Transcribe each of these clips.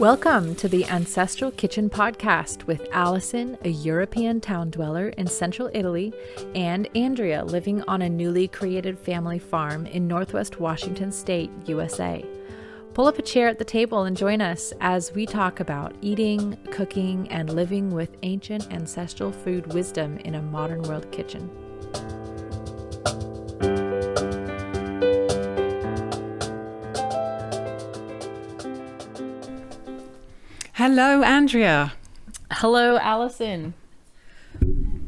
Welcome to the Ancestral Kitchen Podcast with Allison, a European town dweller in central Italy, and Andrea, living on a newly created family farm in northwest Washington state, USA. Pull up a chair at the table and join us as we talk about eating, cooking, and living with ancient ancestral food wisdom in a modern world kitchen. Hello, Andrea. Hello, Allison.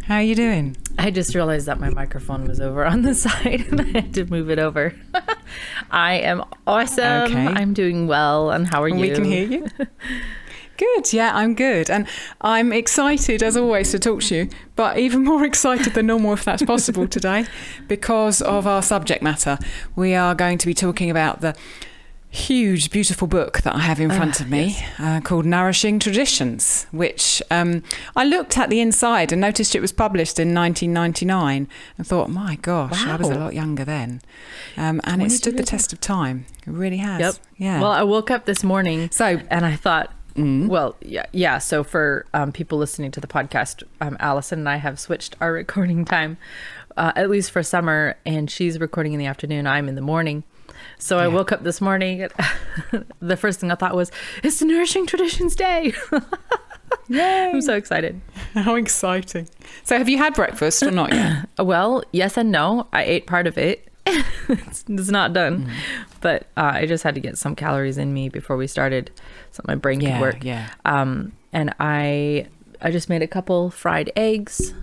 How are you doing? I just realized that my microphone was over on the side and I had to move it over. I am awesome. Okay. I'm doing well. And how are you? We can hear you. Good, yeah, I'm good. And I'm excited, as always, to talk to you, but even more excited than normal, if that's possible, today, because of our subject matter. We are going to be talking about the huge, beautiful book that I have in front of me uh, called Nourishing Traditions, which um, I looked at the inside and noticed it was published in 1999 and thought, my gosh, I was a lot younger then. Um, and it stood the test of time. It really has. Yep. Yeah. Well, I woke up this morning So- and I thought, Mm. well, yeah, yeah. So for um, people listening to the podcast, um, Allison and I have switched our recording time, uh, at least for summer, and she's recording in the afternoon. I'm in the morning. So I woke up this morning. the first thing I thought was, "It's the Nourishing Traditions Day." Yay. I'm so excited. How exciting. So, have you had breakfast or not yet? Well, yes and no. I ate part of it. it's, it's not done, but uh, I just had to get some calories in me before we started, so my brain could work. yeah. Um, and I I just made a couple fried eggs,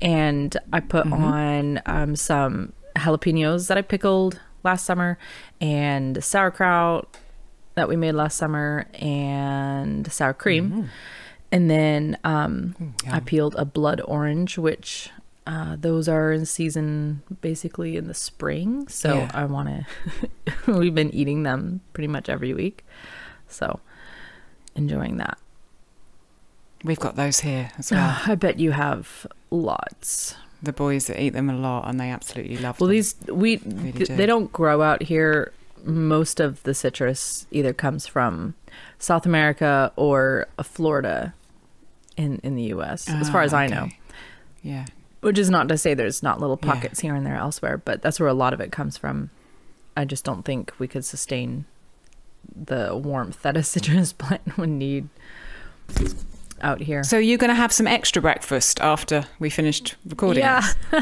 and I put on um, some jalapenos that I pickled last summer, and sauerkraut that we made last summer, and sour cream. And then um, I peeled a blood orange, which uh, those are in season basically in the spring. So Yeah. I want to. we've been eating them pretty much every week, so enjoying that. We've got those here as well. I bet you have lots. The boys that eat them a lot and they absolutely love Well, them. these we Really th- do. they don't grow out here. Most of the citrus either comes from South America or Florida in in the U.S. as far Ah, as I know. Yeah. Which is not to say there's not little Yeah. pockets here and there elsewhere, but that's where a lot of it comes from. I just don't think we could sustain the warmth that a citrus plant would need out here. So, you're going to have some extra breakfast after we finished recording? yeah.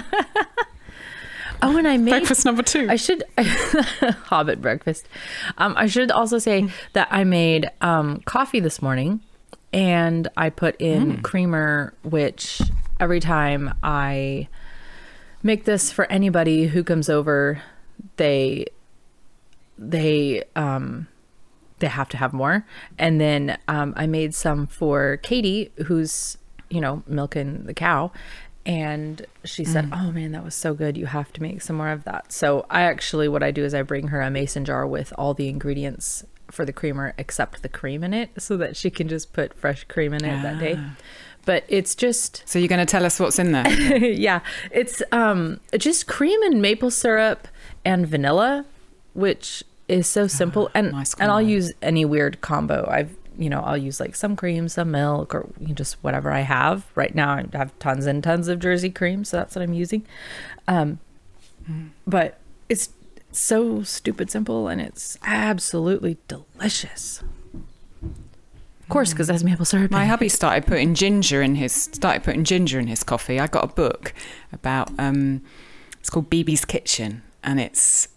oh, and I made Breakfast number two. I should Hobbit breakfast. Um, I should also say that I made um, coffee this morning, and I put in creamer, which every time I make this for anybody who comes over, they they um they have to have more. And then um, I made some for Katie, who's you know milking the cow, and she said, "Oh man, that was so good! You have to make some more of that." So I actually, what I do is I bring her a mason jar with all the ingredients for the creamer except the cream in it, so that she can just put fresh cream in it that day. But it's just so, you're going to tell us what's in there? yeah, it's um just cream and maple syrup and vanilla, which is so simple. and nice and I'll use any weird combo. I've you know I'll use like some cream, some milk, or just whatever I have. Right now I have tons and tons of Jersey cream, so that's what I'm using. Um, but it's so stupid simple, and it's absolutely delicious. Of course, because that's maple syrup. My hubby started putting ginger in his started putting ginger in his coffee. I got a book about um, it's called Bibi's Kitchen, and it's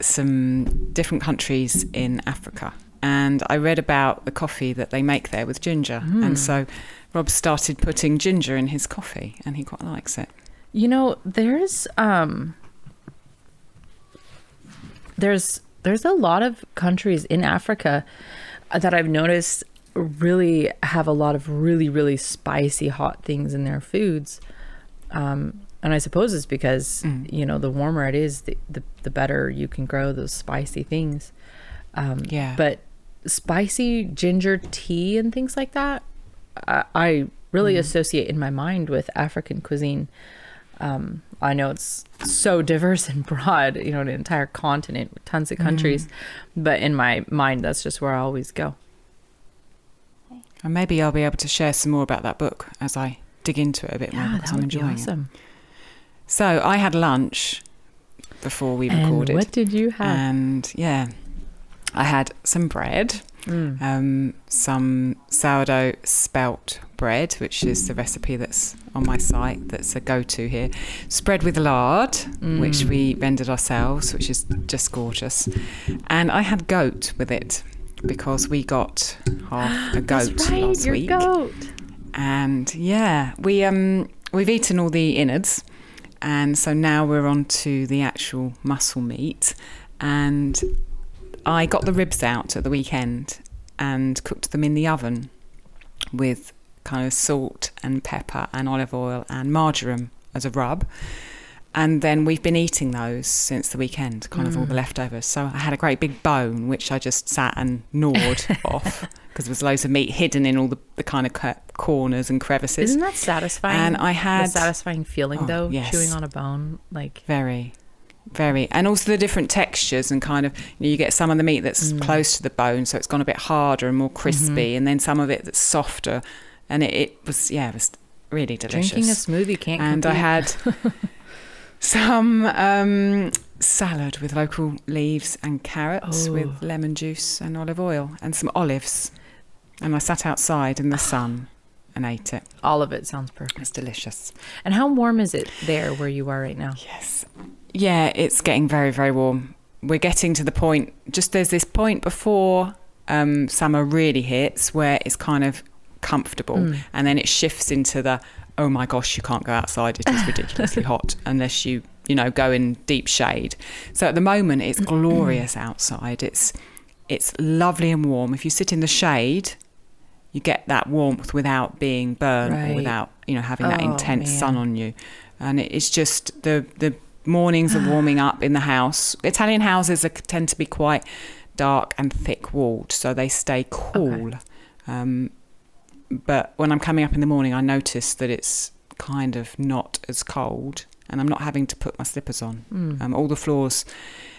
some different countries in Africa. And I read about the coffee that they make there with ginger, and so Rob started putting ginger in his coffee, and he quite likes it. You know, there's um there's there's a lot of countries in Africa that I've noticed really have a lot of really really spicy hot things in their foods. Um and I suppose it's because you know the warmer it is, the, the the better you can grow those spicy things. Um, Yeah. But spicy ginger tea and things like that, I, I really associate in my mind with African cuisine. Um, I know it's so diverse and broad, you know, an entire continent with tons of countries, but in my mind, that's just where I always go. And maybe I'll be able to share some more about that book as I dig into it a bit more because I'm would be enjoying it. So I had lunch before we recorded. And what did you have? And yeah, I had some bread, Mm. um, some sourdough spelt bread, which is the recipe that's on my site. That's a go-to here. Spread with lard, which Mm. we rendered ourselves, which is just gorgeous. And I had goat with it because we got half a goat That's right, last your week. goat. And yeah, we um we've eaten all the innards, and so now we're on to the actual muscle meat. And I got the ribs out at the weekend and cooked them in the oven with kind of salt and pepper and olive oil and marjoram as a rub. And then we've been eating those since the weekend, kind of all the mm. leftovers. So I had a great big bone, which I just sat and gnawed off because there was loads of meat hidden in all the, the kind of cor- corners and crevices. Isn't that satisfying? And I had satisfying feeling Oh, though, yes. chewing on a bone. Like very, very, and also the different textures and kind of you, know, you get some of the meat that's Mm. close to the bone, so it's gone a bit harder and more crispy, Mhm. and then some of it that's softer, and it, it was yeah, it was really delicious. drinking a smoothie can't. and I had some um, salad with local leaves and carrots Oh. with lemon juice and olive oil and some olives. And I sat outside in the sun and ate it. all of it sounds perfect. It's delicious. And how warm is it there where you are right now? Yes. Yeah, it's getting very, very warm. We're getting to the point, just there's this point before um, summer really hits where it's kind of comfortable. Mm. And then it shifts into the, oh my gosh, you can't go outside. It is ridiculously hot unless you, you know, go in deep shade. So at the moment, it's glorious outside. It's, it's lovely and warm. If you sit in the shade, you get that warmth without being burned Right. or without, you know, having that Oh, intense man. sun on you. And it- it's just the, the mornings are warming up in the house. Italian houses are, tend to be quite dark and thick walled, so they stay cool. Um, but when I'm coming up in the morning, I notice that it's kind of not as cold, and I'm not having to put my slippers on. Mm. Um, all the floors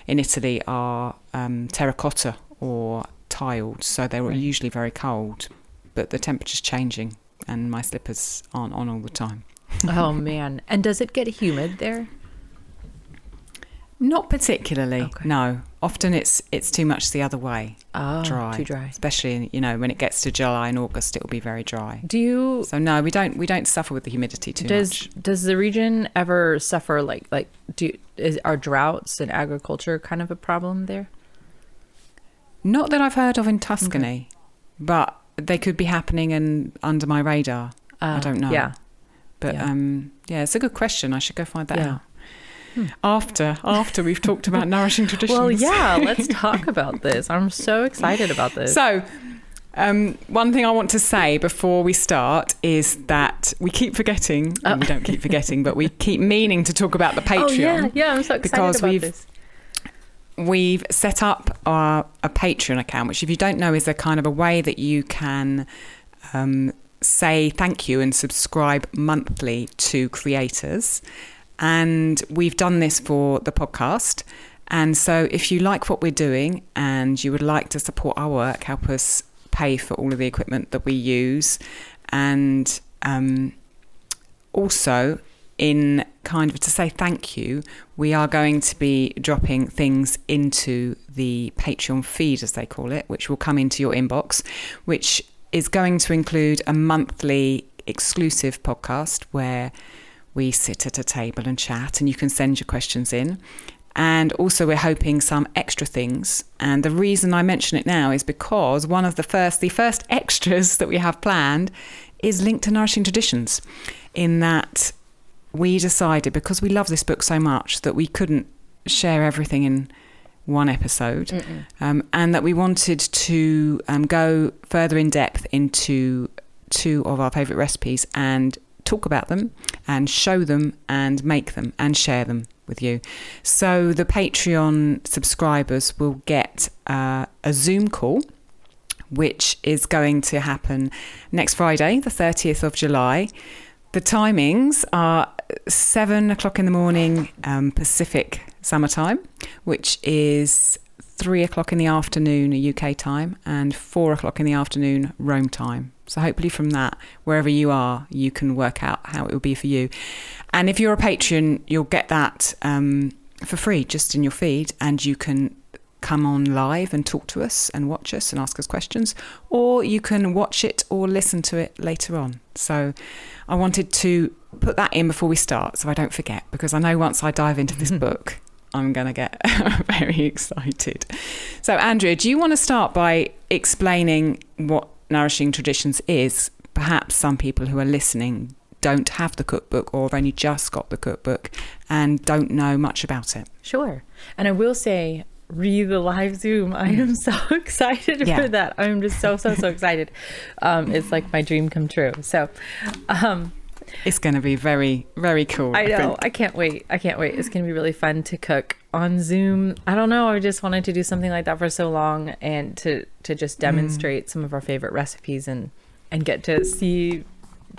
in Italy are um, terracotta or tiled, so they're Right. usually very cold. But the temperature's changing, and my slippers aren't on all the time. oh man! And does it get humid there? Not particularly. Okay. No. Often it's it's too much the other way, Oh, dry. too dry. especially you know when it gets to July and August, it'll be very dry. Do you So no, we don't we don't suffer with the humidity too does much. does the region ever suffer like like do is are droughts and agriculture kind of a problem there? Not that I've heard of in Tuscany, but they could be happening and under my radar. Uh, don't know. Yeah, But Yeah. um, yeah, it's a good question. I should go find that Yeah. out. After after we've talked about nourishing traditions. Well, yeah. Let's talk about this. I'm so excited about this. So, um, one thing I want to say before we start is that we keep forgetting, Oh. and we don't keep forgetting, but we keep meaning to talk about the Patreon. Oh yeah, yeah. I'm so excited because about we've- this. We've set up our, a Patreon account, which, if you don't know, is a kind of a way that you can um, say thank you and subscribe monthly to creators. And we've done this for the podcast. And so, if you like what we're doing and you would like to support our work, help us pay for all of the equipment that we use, and um, also in kind of to say thank you, we are going to be dropping things into the Patreon feed, as they call it, which will come into your inbox, which is going to include a monthly exclusive podcast where we sit at a table and chat, and you can send your questions in. And also, we're hoping some extra things. And the reason I mention it now is because one of the first, the first extras that we have planned is linked to Nourishing Traditions, in that we decided because we love this book so much that we couldn't share everything in one episode, um, and that we wanted to um, go further in depth into two of our favourite recipes and talk about them and show them and make them and share them with you. So the Patreon subscribers will get uh, a Zoom call. Which is going to happen next Friday, the 30th of July. The timings are seven o'clock in the morning um, Pacific summertime, which is three o'clock in the afternoon UK time and four o'clock in the afternoon Rome time. So hopefully from that, wherever you are, you can work out how it will be for you. And if you're a patron, you'll get that um, for free just in your feed, and you can come on live and talk to us and watch us and ask us questions, or you can watch it or listen to it later on. So I wanted to put that in before we start so I don't forget, because I know once I dive into this book, I'm going to get very excited. So, Andrea, do you want to start by explaining what Nourishing Traditions is? Perhaps some people who are listening don't have the cookbook or have only just got the cookbook and don't know much about it. Sure. And I will say, read the live Zoom. I am so excited yeah. for that. I'm just so, so, so excited. Um, it's like my dream come true. So, um, it's going to be very, very cool. I know. I, I, can't wait. I can't wait. It's going to be really fun to cook on Zoom. I don't know. I just wanted to do something like that for so long and to to just mm. demonstrate mm. some of our favorite recipes and and get to see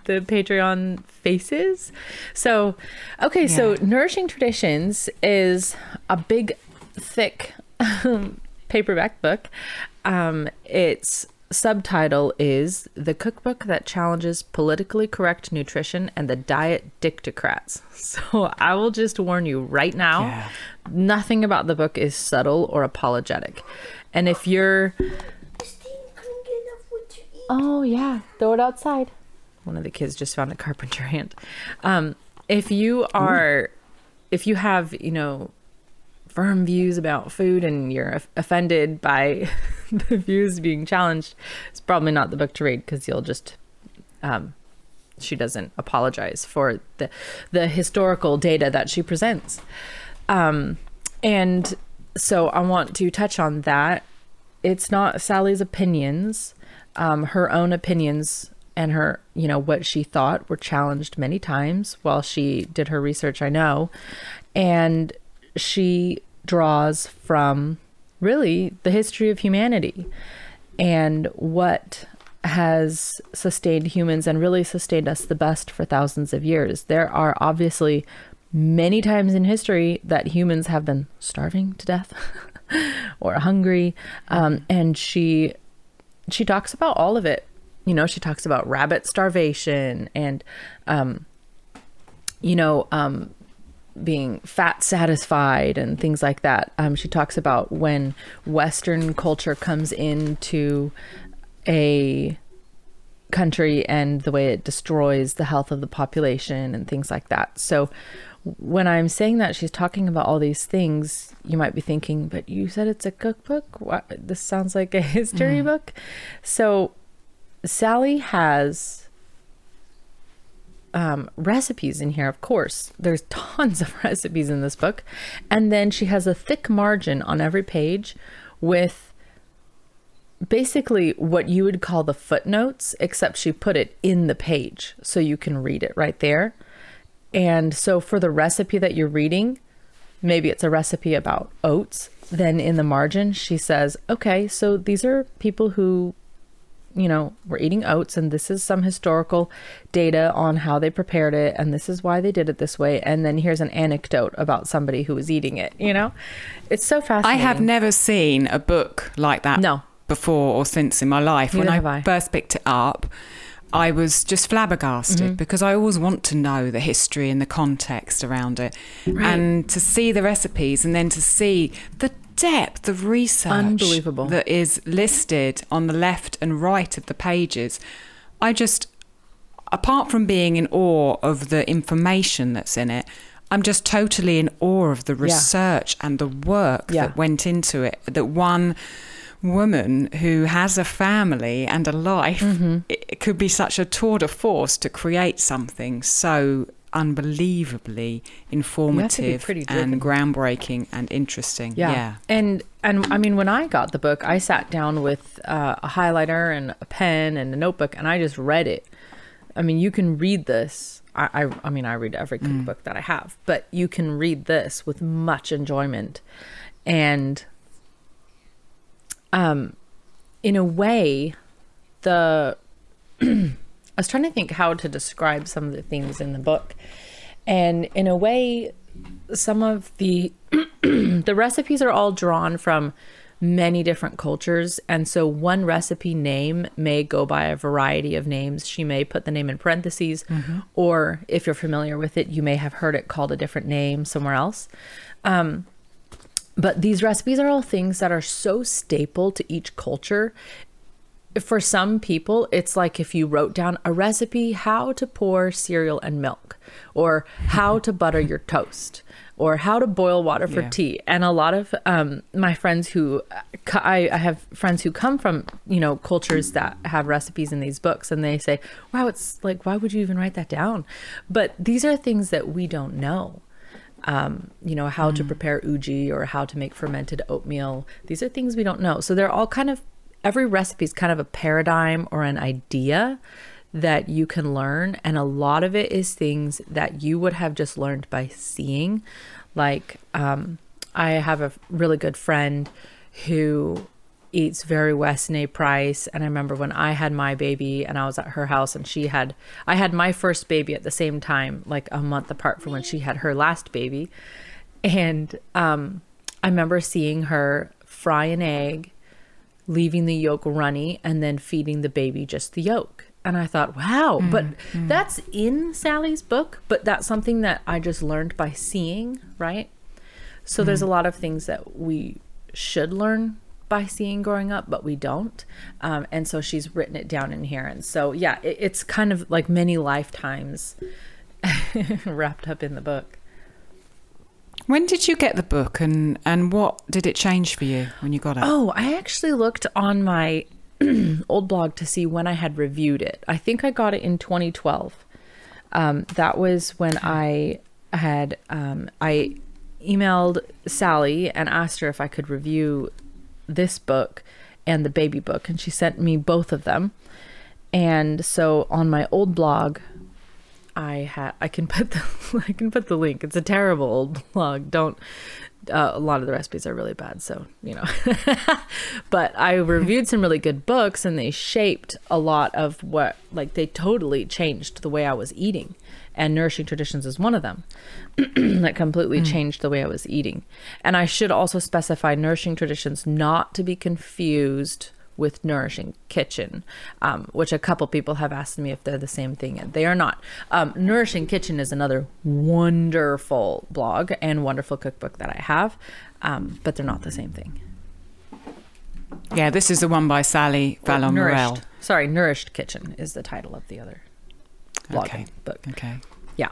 the Patreon faces. So, okay, yeah. so Nourishing Traditions is a big, thick paperback book. Um, its subtitle is The Cookbook That Challenges Politically Correct Nutrition and the Diet Dictocrats. So I will just warn you right now yeah. nothing about the book is subtle or apologetic. And if you're. Oh, yeah. Throw it outside. One of the kids just found a carpenter ant. Um, if you are, Ooh. if you have, you know, firm views about food and you're offended by the views being challenged, it's probably not the book to read because you'll just, um, she doesn't apologize for the the historical data that she presents. Um, and so I want to touch on that. It's not Sally's opinions. Um, her own opinions and her, you know, what she thought were challenged many times while she did her research, I know. And she draws from really the history of humanity and what has sustained humans and really sustained us the best for thousands of years. There are obviously many times in history that humans have been starving to death or hungry um, and she she talks about all of it you know, she talks about rabbit starvation and, um, you know, um, being fat satisfied and things like that. Um, she talks about when Western culture comes into a country and the way it destroys the health of the population and things like that. So, when I'm saying that she's talking about all these things, you might be thinking, but you said it's a cookbook? What? This sounds like a history mm. book. So, Sally has um, recipes in here, of course. There's tons of recipes in this book. And then she has a thick margin on every page with basically what you would call the footnotes, except she put it in the page so you can read it right there. And so for the recipe that you're reading, maybe it's a recipe about oats. Then in the margin, she says, okay, so these are people who you know, we're eating oats and this is some historical data on how they prepared it and this is why they did it this way. And then here's an anecdote about somebody who was eating it, you know? It's so fascinating. I have never seen a book like that no. before or since in my life. Neither when I, I, first picked it up, I was just flabbergasted mm-hmm. because I always want to know the history and the context around it. Right. And to see the recipes and then to see the depth of research Unbelievable. that is listed on the left and right of the pages. I just, apart from being in awe of the information that's in it, I'm just totally in awe of the research yeah. and the work yeah. that went into it. That one woman who has a family and a life, mm-hmm. it could be such a tour de force to create something so unbelievably informative and groundbreaking and interesting. Yeah. yeah. And and I mean when I got the book, I sat down with uh, a highlighter and a pen and a notebook and I just read it. I mean, you can read this. I I, I mean, I read every cookbook mm. that I have, but you can read this with much enjoyment. And um in a way the I was trying to think how to describe some of the things in the book. And in a way, some of the the recipes are all drawn from many different cultures. And so one recipe name may go by a variety of names. She may put the name in parentheses, or if you're familiar with it, you may have heard it called a different name somewhere else. Um, but these recipes are all things that are so staple to each culture. For some people, it's like if you wrote down a recipe how to pour cereal and milk, or how to butter your toast, or how to boil water for Yeah. tea. And a lot of um, my friends who I, I have friends who come from you know cultures that have recipes in these books, and they say, "Wow, it's like why would you even write that down?" But these are things that we don't know um, you know, how to prepare uji or how to make fermented oatmeal. These are things we don't know. So they're all kind of, every recipe is kind of a paradigm or an idea that you can learn. And a lot of it is things that you would have just learned by seeing. Like, um, I have a really good friend who eats very Weston A. Price. And I remember when I had my baby and I was at her house and she had, I had my first baby at the same time, like a month apart from when she had her last baby. And um, I remember seeing her fry an egg, leaving the yolk runny, and then feeding the baby just the yolk. And I thought, wow, mm, but mm. that's in Sally's book, but that's something that I just learned by seeing, right? So mm. there's a lot of things that we should learn by seeing growing up, but we don't. Um, and so she's written it down in here. And so, yeah, it, it's kind of like many lifetimes wrapped up in the book. When did you get the book and, and what did it change for you when you got it? Oh, I actually looked on my old blog to see when I had reviewed it. I think I got it in 2012. Um, that was when I had um, I emailed Sally and asked her if I could review this book and the baby book, and she sent me both of them. And so on my old blog, I had I can put the I can put the link. It's a terrible old blog. Don't uh, a lot of the recipes are really bad, so you know. but I reviewed some really good books, and they shaped a lot of what like they totally changed the way I was eating. And Nourishing Traditions is one of them that completely changed the way I was eating. And I should also specify Nourishing Traditions not to be confused with Nourishing Kitchen, um, which a couple people have asked me if they're the same thing, and they are not. Um, Nourishing Kitchen is another wonderful blog and wonderful cookbook that I have, um, but they're not the same thing. Yeah, this is the one by Sally Morell. Nourished, sorry, Nourished Kitchen is the title of the other blog Okay. book. Okay. Yeah.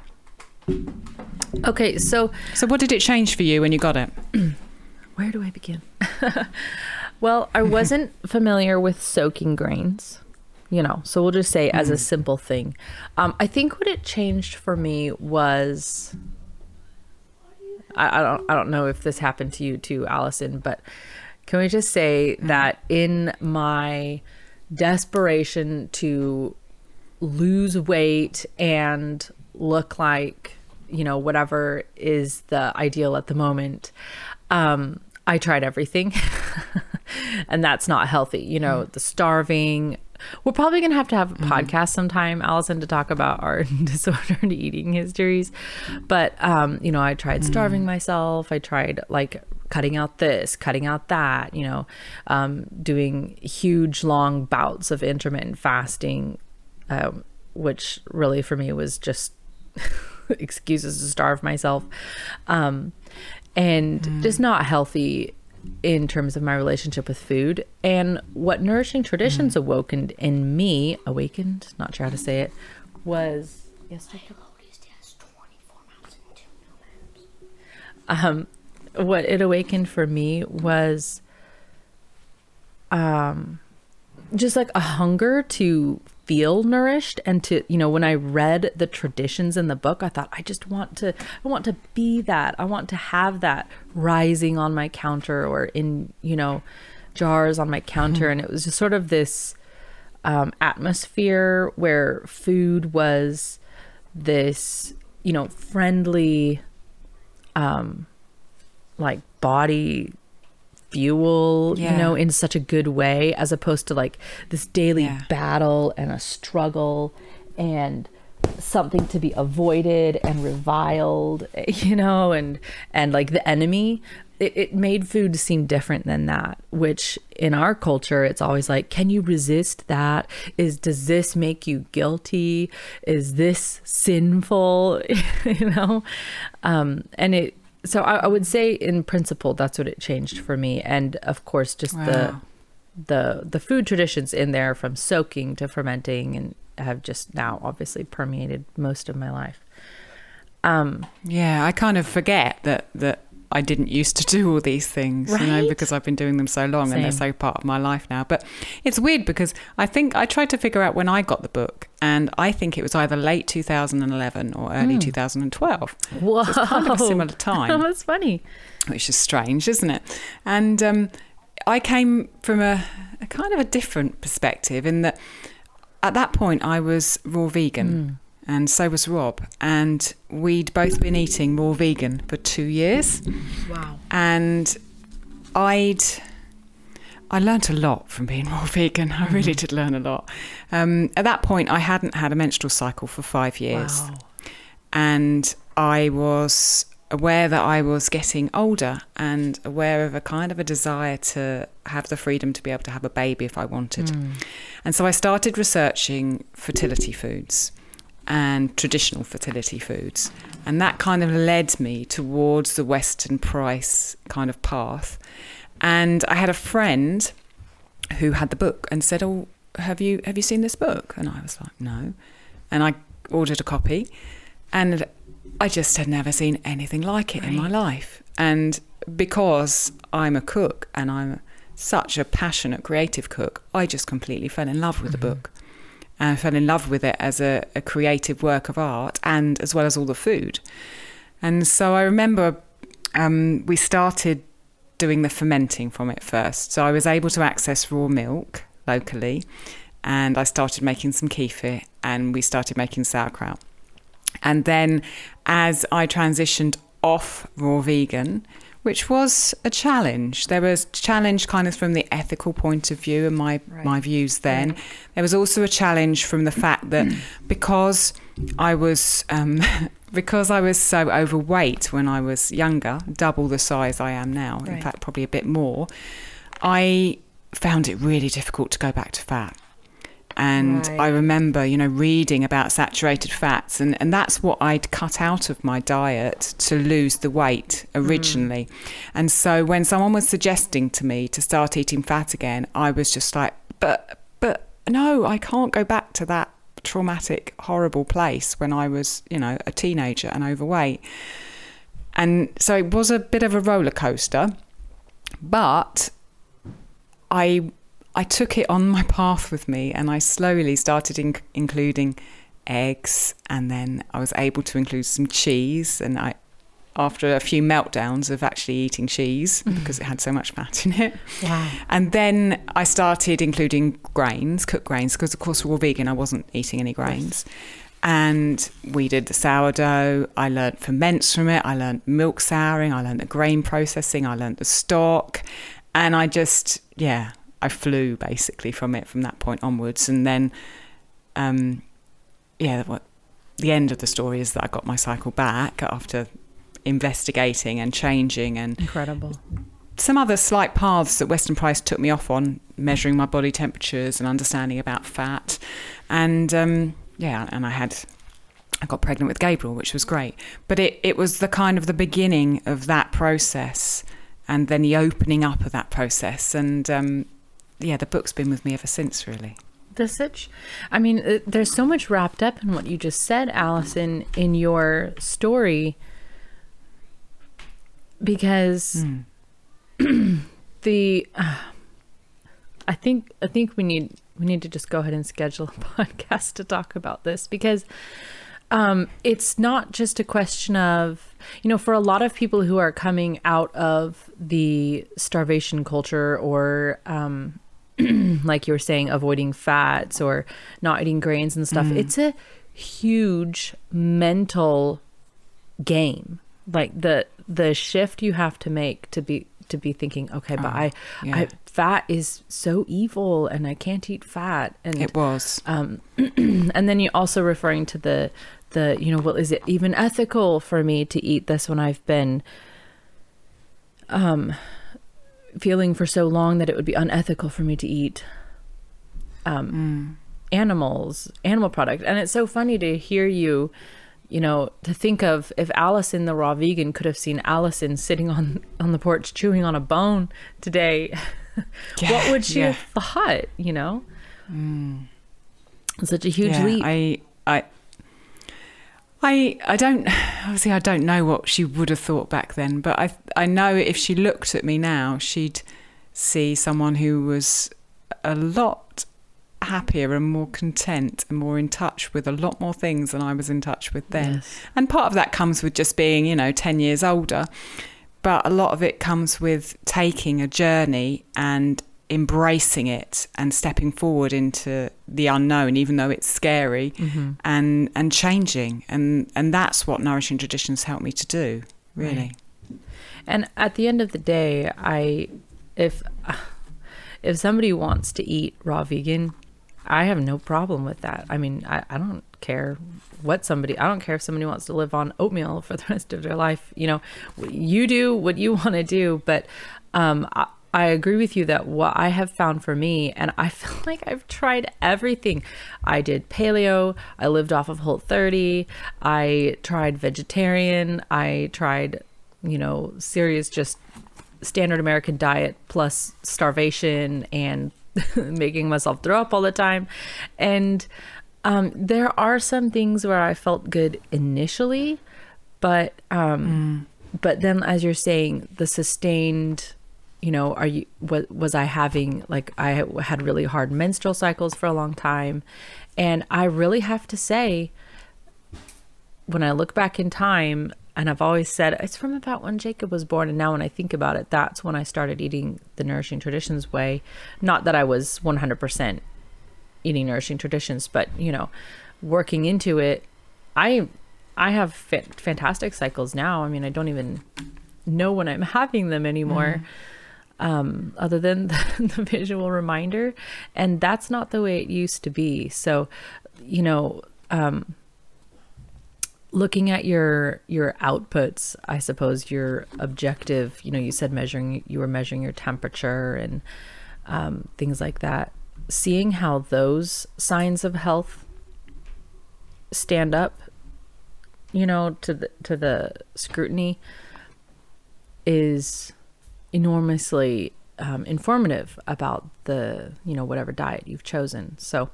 Okay, so So what did it change for you when you got it? where do I begin? well, I wasn't familiar with soaking grains, you know, so we'll just say as a simple thing. Um, I think what it changed for me was I, I don't I don't know if this happened to you too, Allison, but can we just say that in my desperation to lose weight and look like you know whatever is the ideal at the moment um i tried everything and that's not healthy. You know the starving we're probably going to have to have a podcast sometime allison to talk about our disordered eating histories. But um you know i tried starving myself. I tried like cutting out this cutting out that you know um doing huge long bouts of intermittent fasting um, which really for me was just excuses to starve myself. Um, and just not healthy in terms of my relationship with food and what nourishing traditions awakened in me awakened not sure how to say it was yes Jacob? um, what it awakened for me was um, just like a hunger to feel nourished. And to you know when i read the traditions in the book i thought i just want to i want to be that. I want to have that rising on my counter or in you know jars on my counter. And it was just sort of this um, atmosphere where food was this you know friendly um like body fuel you know in such a good way as opposed to like this daily Yeah. battle and a struggle and something to be avoided and reviled you know and and like the enemy. It, it made food seem different than that which in our culture it's always like can you resist that? Is does this make you guilty? Is this sinful? You know? Um and it so I, I would say in principle that's what it changed for me and of course just Wow. the the the food traditions in there from soaking to fermenting and have just now obviously permeated most of my life um Yeah, I kind of forget that that I didn't used to do all these things, you know, because I've been doing them so long and they're so part of my life now. But it's weird because I think I tried to figure out when I got the book, and I think it was either late 2011 or early 2012. whoa So it's kind of a similar time. that's funny which is strange, isn't it? And um, I came from a, a kind of a different perspective in that at that point I was raw vegan, and so was Rob, and we'd both been eating raw vegan for two years, wow and I'd. I learnt a lot from being raw vegan. I really did learn a lot. Um, at that point, I hadn't had a menstrual cycle for five years wow and I was aware that I was getting older and aware of a kind of a desire to have the freedom to be able to have a baby if I wanted. And so I started researching fertility foods and traditional fertility foods. And that kind of led me towards the Weston Price kind of path. And I had a friend who had the book and said, "Oh, have you have you seen this book?" And I was like, "No." And I ordered a copy and I just had never seen anything like it in my life. And because I'm a cook and I'm such a passionate creative cook, I just completely fell in love with the mm-hmm. book. And I fell in love with it as a, a creative work of art and as well as all the food. And so I remember um, we started doing the fermenting from it first. So I was able to access raw milk locally and I started making some kefir and we started making sauerkraut. And then as I transitioned off raw vegan, which was a challenge. There was challenge kind of from the ethical point of view and my, Right. my views then. There was also a challenge from the fact that because I was um, because I was so overweight when I was younger, double the size I am now, in fact probably a bit more, I found it really difficult to go back to fat. And Right. I remember, you know, reading about saturated fats, and, and that's what I'd cut out of my diet to lose the weight mm. originally. And so when someone was suggesting to me to start eating fat again, I was just like, but, but no, I can't go back to that traumatic, horrible place when I was, you know, a teenager and overweight. And so it was a bit of a roller coaster, but I I took it on my path with me, and I slowly started in- including eggs, and then I was able to include some cheese, and I. After a few meltdowns of actually eating cheese mm-hmm. because it had so much fat in it. wow And then I started including grains, cooked grains, because of course we're all vegan. I wasn't eating any grains. And we did the sourdough. I learnt ferments from it. I learnt milk souring. I learnt the grain processing. I learnt the stock. And I just, yeah, I flew basically from it from that point onwards. And then, um, yeah, what the end of the story is that I got my cycle back after investigating and changing and incredible some other slight paths that Weston Price took me off on, measuring my body temperatures and understanding about fat, and um, yeah, and I had. I got pregnant with Gabriel, which was great. But it, it was the kind of the beginning of that process and then the opening up of that process. And um, yeah, the book's been with me ever since, really. There's such, I mean, uh, there's so much wrapped up in what you just said, Allison, in your story. Because the, uh, I think, I think we need, we need to just go ahead and schedule a podcast to talk about this because um, it's not just a question of, you know, for a lot of people who are coming out of the starvation culture or, um, like you were saying, avoiding fats or not eating grains and stuff, it's a huge mental game. Like the the shift you have to make to be to be thinking, okay, but Oh, I, yeah. I fat is so evil and I can't eat fat and It was. um, and then you also referring to the the you know well is it even ethical for me to eat this when I've been um, feeling for so long that it would be unethical for me to eat um, mm. animals, animal product. And it's so funny to hear you, you know, to think of if Allison, the raw vegan, could have seen Allison sitting on on the porch chewing on a bone today, yeah, what would she yeah. have thought? You know, mm. such a huge yeah, leap. I, I. I I don't obviously I don't know what she would have thought back then, but I I know if she looked at me now, she'd see someone who was a lot happier and more content and more in touch with a lot more things than I was in touch with then. Yes. And part of that comes with just being, you know, 10 years older. But a lot of it comes with taking a journey and embracing it and stepping forward into the unknown even though it's scary mm-hmm. and and changing and and that's what nourishing traditions help me to do really right. and at the end of the day i if if somebody wants to eat raw vegan I have no problem with that. I mean, I, I don't care what somebody, I don't care if somebody wants to live on oatmeal for the rest of their life. You know, you do what you want to do. But um, I, I agree with you that what I have found for me, and I feel like I've tried everything. I did paleo, I lived off of Whole 30, I tried vegetarian, I tried, you know, serious just standard American diet plus starvation and making myself throw up all the time. And um, there are some things where I felt good initially, but um, mm. but then as you're saying, the sustained, you know, are you was was I having like I had really hard menstrual cycles for a long time, and I really have to say, when I look back in time, and I've always said it's from about when Jacob was born. And now when I think about it, that's when I started eating the nourishing traditions way. Not that I was 100% eating nourishing traditions, but you know, working into it, I I have fantastic cycles now. I mean, I don't even know when I'm having them anymore. Mm. Um, other than the, the visual reminder, and that's not the way it used to be. So, you know, um, looking at your your outputs i suppose your objective you know you said measuring you were measuring your temperature and um, things like that. Seeing how those signs of health stand up you know to the to the scrutiny is enormously um, informative about the you know whatever diet you've chosen. So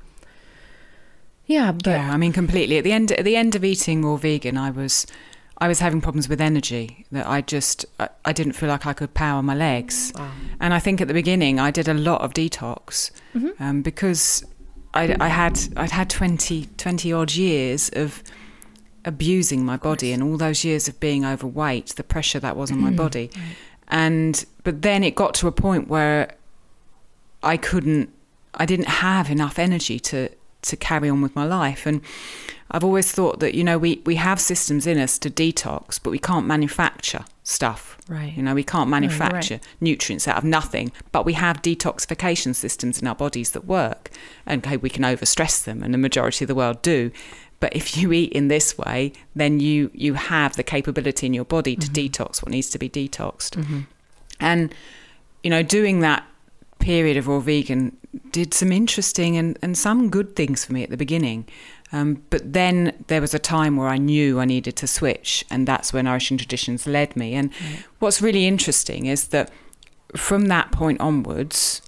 yeah, but yeah, I mean completely. At the end at the end of eating raw vegan, I was I was having problems with energy that I just I, I didn't feel like I could power my legs. Wow. And I think at the beginning I did a lot of detox mm-hmm. um, because I, I had I'd had 20, 20 odd years of abusing my body and all those years of being overweight, the pressure that was on my body. And but then it got to a point where I couldn't I didn't have enough energy to to carry on with my life. And I've always thought that, you know, we, we have systems in us to detox, but we can't manufacture stuff. Right. You know, we can't manufacture right. nutrients out of nothing, but we have detoxification systems in our bodies that work. And okay, we can overstress them, and the majority of the world do. But if you eat in this way, then you you have the capability in your body to mm-hmm. detox what needs to be detoxed. Mm-hmm. And you know, doing that period of raw vegan did some interesting and, and some good things for me at the beginning. Um, but then there was a time where I knew I needed to switch, and that's where Nourishing Traditions led me. And right. what's really interesting is that from that point onwards,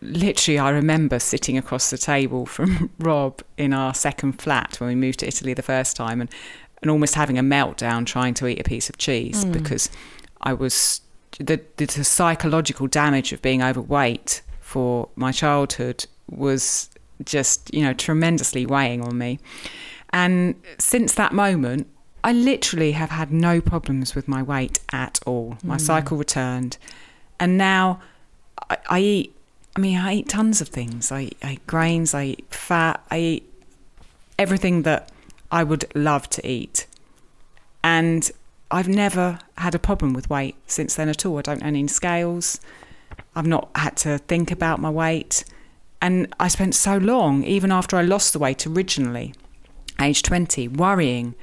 literally, I remember sitting across the table from Rob in our second flat when we moved to Italy the first time and, and almost having a meltdown trying to eat a piece of cheese mm. because I was the, the psychological damage of being overweight for my childhood was just, you know, tremendously weighing on me. And since that moment, I literally have had no problems with my weight at all. My mm. cycle returned. And now I, I, eat, I mean, I eat tons of things. I, I eat grains, I eat fat, I eat everything that I would love to eat. And I've never had a problem with weight since then at all. I don't own any scales. I've not had to think about my weight. And I spent so long, even after I lost the weight originally, age 20, worrying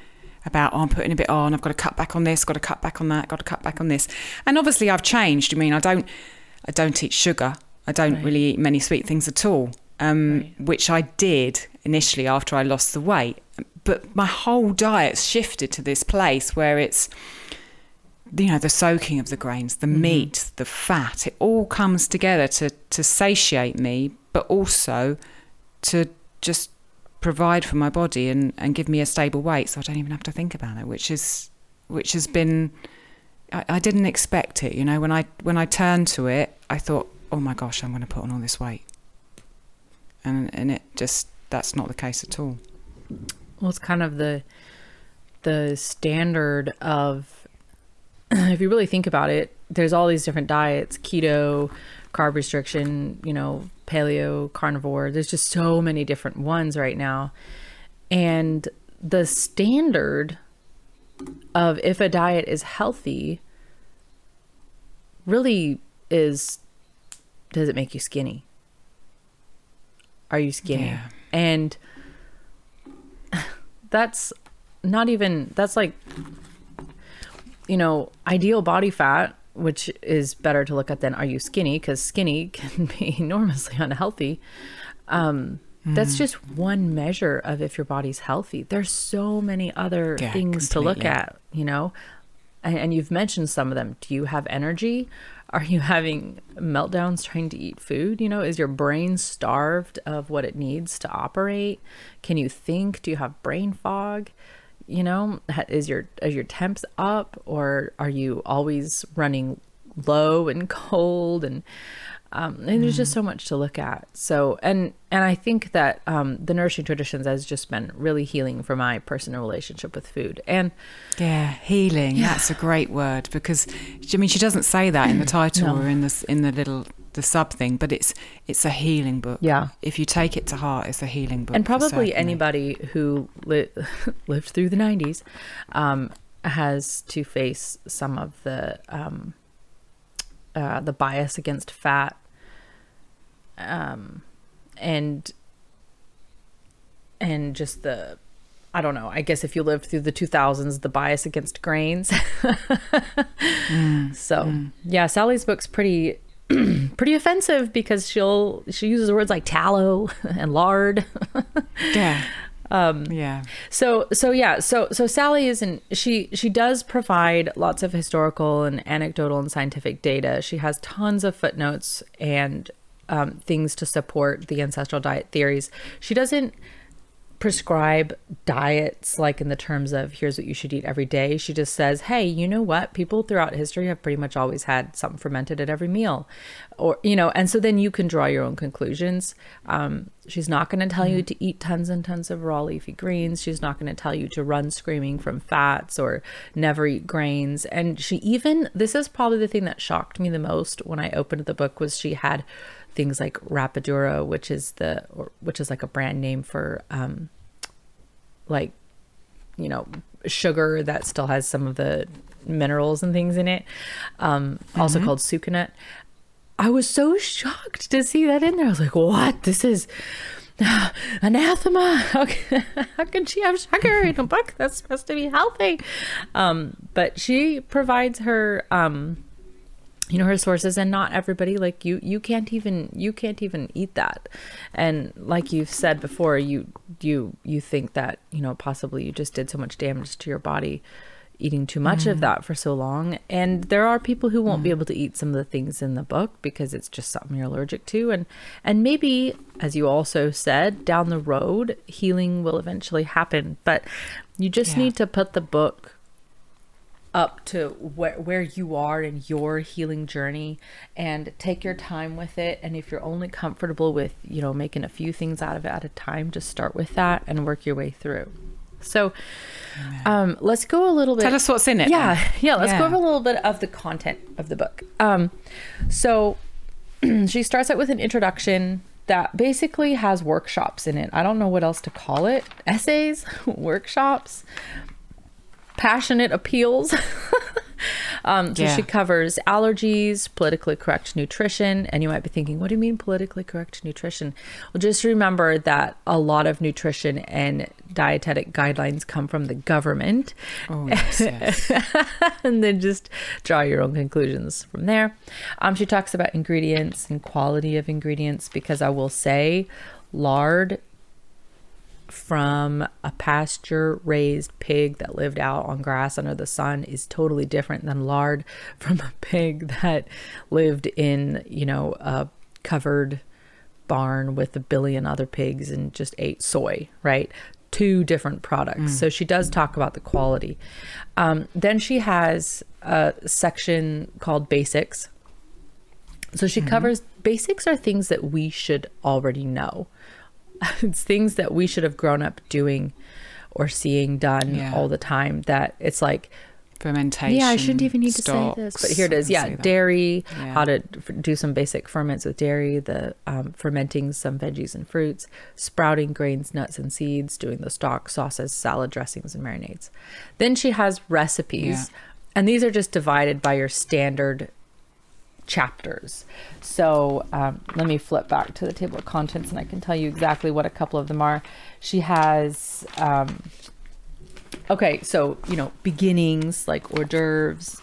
about, oh, I'm putting a bit on, I've got to cut back on this, got to cut back on that, got to cut back on this. And obviously I've changed. I mean, I don't, I don't eat sugar. I don't Right. really eat many sweet things at all, um, Right. which I did initially after I lost the weight. But my whole diet's shifted to this place where it's, you know, the soaking of the grains, the mm-hmm. meat, the fat, it all comes together to, to satiate me, but also to just provide for my body and, and give me a stable weight so I don't even have to think about it, which is which has been I, I didn't expect it, you know, when I when I turned to it, I thought, Oh my gosh, I'm gonna put on all this weight. And and it just that's not the case at all. Well, it's kind of the the standard of if you really think about it, there's all these different diets, keto, carb restriction, you know, paleo, carnivore. There's just so many different ones right now. And the standard of if a diet is healthy really is does it make you skinny? Are you skinny? Yeah. And that's not even that's like you know ideal body fat which is better to look at than are you skinny? Because skinny can be enormously unhealthy. Um that's just one measure of if your body's healthy. There's so many other Yeah, things to look at you know? And, and you've mentioned some of them. Do you have energy are you having meltdowns trying to eat food? You know is your brain starved of what it needs to operate? Can you think? Do you have brain fog? You know is your is your temps up or are you always running low and cold and um, and there's just so much to look at so and and i think that um, the nourishing traditions has just been really healing for my personal relationship with food and Yeah, healing. That's a great word because I mean she doesn't say that in the title No. or in the in the little the sub thing, but it's it's a healing book. Yeah. If you take it to heart, it's a healing book. and probably anybody who li- lived through the 90s um, has to face some of the um, uh, the bias against fat um, and and just the I don't know. I guess if you lived through the 2000s, the bias against grains. so, yeah, Sally's book's pretty pretty offensive because she'll she uses words like tallow and lard. Yeah. Um, yeah. So so yeah, so so Sally isn't she she does provide lots of historical and anecdotal and scientific data. She has tons of footnotes and um, things to support the ancestral diet theories. She doesn't prescribe diets like in the terms of here's what you should eat every day. She just says, "Hey, you know what? People throughout history have pretty much always had something fermented at every meal." Or, you know, and so then you can draw your own conclusions. Um, she's not going to tell you to eat tons and tons of raw leafy greens. She's not going to tell you to run screaming from fats or never eat grains. And she even this is probably the thing that shocked me the most when I opened the book was she had things like Rapadura, which is the or, which is like a brand name for um, like you know sugar that still has some of the minerals and things in it um also called Sucanat i was so shocked to see that in there. I was like what? This is anathema. How can, how can she have sugar in a book? That's supposed to be healthy. Um but she provides her um you know her sources and not everybody like you you can't even you can't even eat that. And like you've said before you you you think that you know possibly you just did so much damage to your body eating too much of mm. that for so long. And there are people who won't be mm. able to eat some of the things in the book because it's just something you're allergic to. And and maybe as you also said down the road healing will eventually happen. But you just Yeah. need to put the book up to where where you are in your healing journey and take your time with it. And if you're only comfortable with you know making a few things out of it at a time just start with that and work your way through. So um let's go a little bit Tell us what's in it. yeah then. yeah let's Yeah. go over a little bit of the content of the book. Um so she starts out with an introduction that basically has workshops in it. I don't know what else to call it. Essays? Workshops passionate appeals Um, so Yeah. she covers allergies, politically correct nutrition, and you might be thinking, what do you mean politically correct nutrition? Well, just remember that a lot of nutrition and dietetic guidelines come from the government, Oh, yes, yes. and then just draw your own conclusions from there. Um, she talks about ingredients and quality of ingredients because I will say, lard from a pasture raised pig that lived out on grass under the sun is totally different than lard from a pig that lived in, you know, a covered barn with a billion other pigs and just ate soy, right? Two different products. So she does talk about the quality. Um, then she has a section called basics. So she covers basics are things that we should already know. it's things that we should have grown up doing or seeing done Yeah. all the time that it's like Fermentation. yeah i shouldn't even need to say this but here it is yeah dairy Yeah. how to f- do some basic ferments with dairy the um, fermenting some veggies and fruits sprouting grains nuts and seeds doing the stock sauces salad dressings and marinades then she has recipes Yeah. and these are just divided by your standard chapters. So um, let me flip back to the table of contents and I can tell you exactly what a couple of them are. She has, um, okay, so, you know, beginnings like hors d'oeuvres.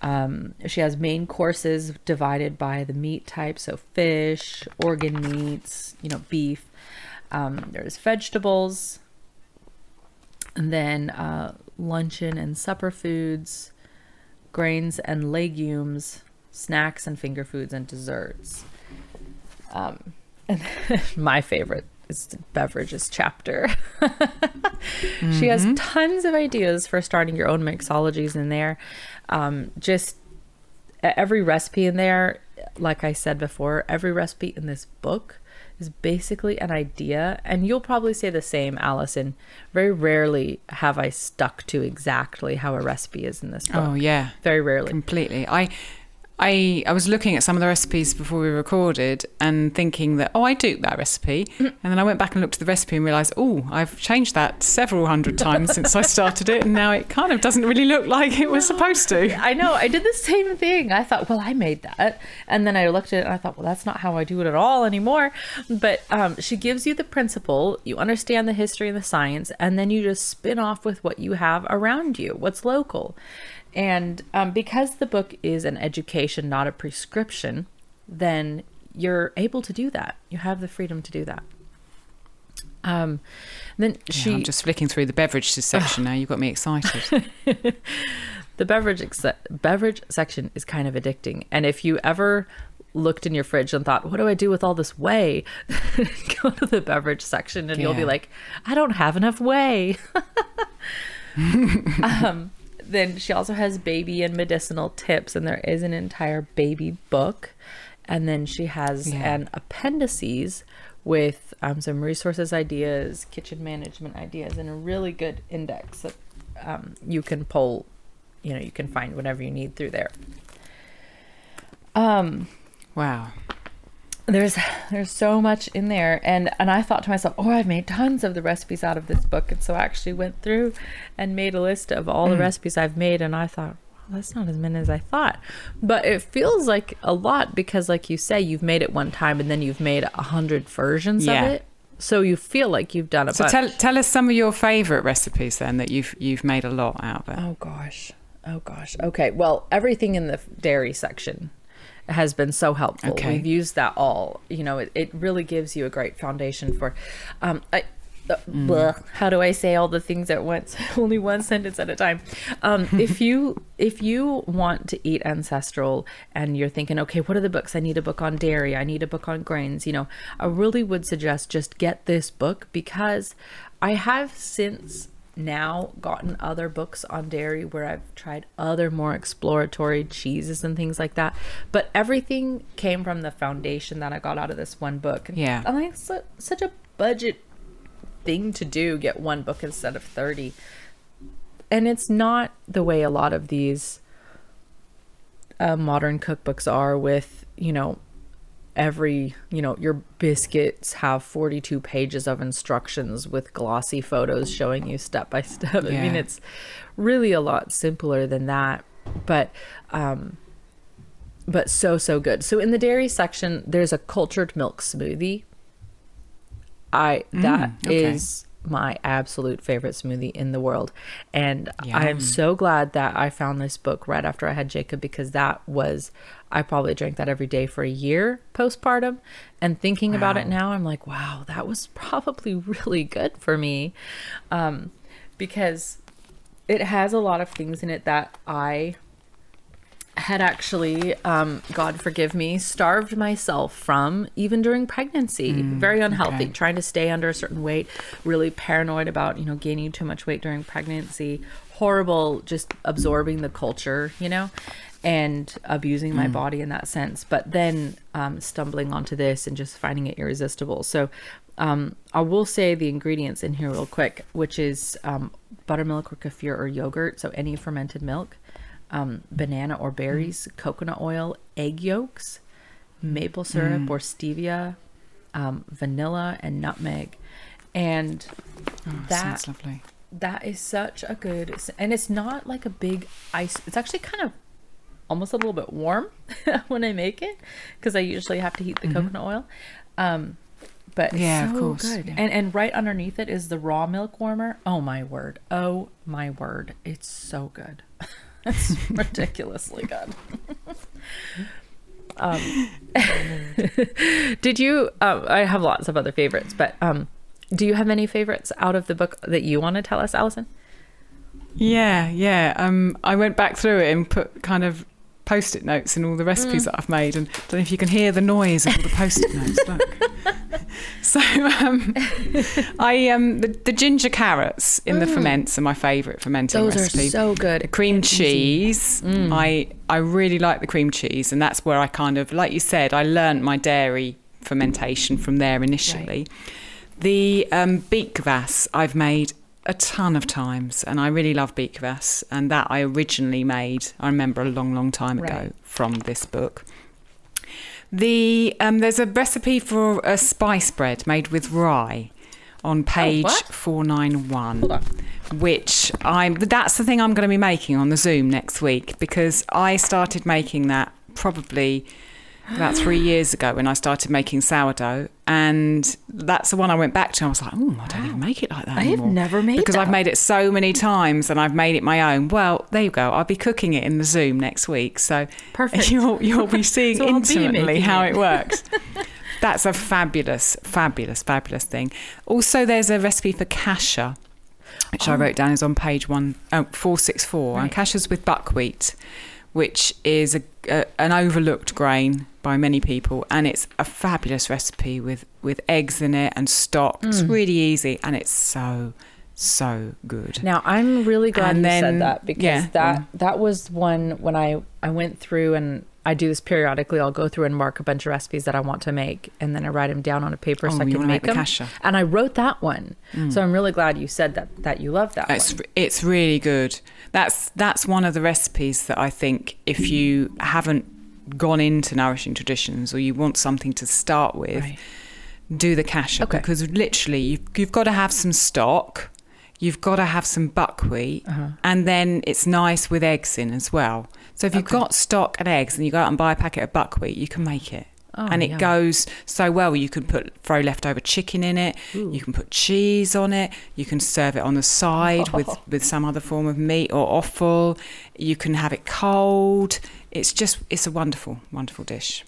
Um, she has main courses divided by the meat type, so fish, organ meats, you know, beef. Um, there's vegetables, and then uh, luncheon and supper foods, grains and legumes, snacks and finger foods, and desserts. Um, and my favorite is the beverages chapter. She has tons of ideas for starting your own mixologies in there. Um, just every recipe in there, like I said before, every recipe in this book is basically an idea. And you'll probably say the same, Allison. Very rarely have I stuck to exactly how a recipe is in this book. Oh yeah, Very rarely. completely. I, I, I was looking at some of the recipes before we recorded and thinking that oh I duped that recipe, and then I went back and looked at the recipe and realised oh I've changed that several hundred times since I started it, and now it kind of doesn't really look like it was supposed to. I know. I did the same thing. I thought, well, I made that, and then I looked at it and I thought, well, that's not how I do it at all anymore. But um, she gives you the principle, you understand the history and the science, and then you just spin off with what you have around you, what's local. And um, because the book is an education, not a prescription, then you're able to do that. You have the freedom to do that. Um, then Yeah, she I'm just flicking through the beverages section now. You've got me excited. the beverage ex- beverage section is kind of addicting and if you ever looked in your fridge and thought what do i do with all this whey go to the beverage section and you'll be like i don't have enough whey um, then she also has baby and medicinal tips and there is an entire baby book and then she has Yeah. an appendices with um, some resources ideas kitchen management ideas and a really good index that um, you can pull you know you can find whatever you need through there um wow. There's there's so much in there and and i thought to myself oh i've made tons of the recipes out of this book and so i actually went through and made a list of all the mm. recipes i've made and i thought wow, that's not as many as i thought but it feels like a lot because like you say you've made it one time and then you've made a hundred versions Yeah. of it so you feel like you've done a So bunch. tell tell us some of your favourite recipes then that you've you've made a lot out of it. Oh gosh. Oh gosh. Okay. Well, everything in the dairy section has been so helpful. Okay. We've used that all. You know, it, it really gives you a great foundation for um I uh, bleh, how do I say all the things at once? Only one sentence at a time. Um, if you if you want to eat ancestral and you're thinking, okay, what are the books? I need a book on dairy. I need a book on grains. You know, I really would suggest just get this book because I have since now gotten other books on dairy where I've tried other more exploratory cheeses and things like that. But everything came from the foundation that I got out of this one book. And Yeah. I'm like, su- such a budget thing to do, get one book instead of 30. And it's not the way a lot of these uh, modern cookbooks are with, you know, every you know your biscuits have 42 pages of instructions with glossy photos showing you step by step i mean it's really a lot simpler than that but um, but so so good. So in the dairy section, there's a cultured milk smoothie. I that is okay. My absolute favorite smoothie in the world, and I am so glad that I found this book right after I had Jacob because that was I probably drank that every day for a year postpartum, and thinking about it now, I'm like, wow, that was probably really good for me, um, because it has a lot of things in it that I had actually, um, God forgive me, starved myself from even during pregnancy. Very unhealthy, okay. trying to stay under a certain weight, really paranoid about, you know, gaining too much weight during pregnancy, horrible just absorbing the culture, you know, and abusing my body in that sense. But then um, stumbling onto this and just finding it irresistible. So um, I will say the ingredients in here real quick, which is um, buttermilk or kefir or yogurt, so any fermented milk um, banana or berries, coconut oil, egg yolks, maple syrup or stevia, um, vanilla, and nutmeg. And Oh, that sounds lovely. that is such a good, and it's not like a big ice. It's actually kind of almost a little bit warm when I make it because I usually have to heat the coconut oil. Um, but Yeah, of course, good. yeah. And and right underneath it is the raw milk warmer. Oh my word! Oh my word! It's so good. it's ridiculously good. um, did you? Um, I have lots of other favorites, but um, do you have any favorites out of the book that you want to tell us, Allison? Yeah, yeah. Um, I went back through it and put kind of post-it notes in all the recipes that I've made, and I don't know if you can hear the noise of all the post-it notes. Look. So um, I um, the, the ginger carrots in the ferments are my favourite fermenting Those recipe. are so good. cream and easy. cheese. I I really like the cream cheese, and that's where I kind of like you said. I learnt my dairy fermentation from there initially. The um, beet kvass I've made a ton of times, and I really love beet and that I originally made. I remember a long, long time ago Right. from this book. The um, there's a recipe for a spice bread made with rye on page what? four nine one which I'm that's the thing I'm going to be making on the Zoom next week because I started making that probably about three years ago when I started making sourdough, and that's the one I went back to. I was like, oh, I don't even make it like that I have anymore. never made because I've made it so many times and I've made it my own. Well, there you go. I'll be cooking it in the Zoom next week, so Perfect. You'll you'll be seeing So I'll be intimately how it. works. That's a fabulous, fabulous, fabulous thing. Also, there's a recipe for kasha, which I oh. wrote down is on page one, oh, 464. And Right. kasha's with buckwheat, which is a, a, an overlooked grain by many people. And it's a fabulous recipe with, with eggs in it and stock. It's mm. really easy and it's so, so good. Now I'm really glad And you then- said that because yeah, that on. that was one when I I went through and I do this periodically. I'll go through and mark a bunch of recipes that I want to make, and then I write them down on a paper Oh, so I can make make them. kasha. And I wrote that one, so mm. I'm really glad you said that that you love that It's one. it's really good. That's that's one of the recipes that I think if you haven't gone into nourishing traditions or you want something to start with, Right. do the kasha Okay. because literally you've, you've got to have some stock, you've got to have some buckwheat, Uh-huh. and then it's nice with eggs in as well. So if you've got stock and eggs and you go out and buy a packet of buckwheat, you can make it. Oh, and it yum. goes so well. You can put throw leftover chicken in it. You can put cheese on it. You can serve it on the side with with some other form of meat or offal. You can have it cold. It's just it's a wonderful wonderful dish.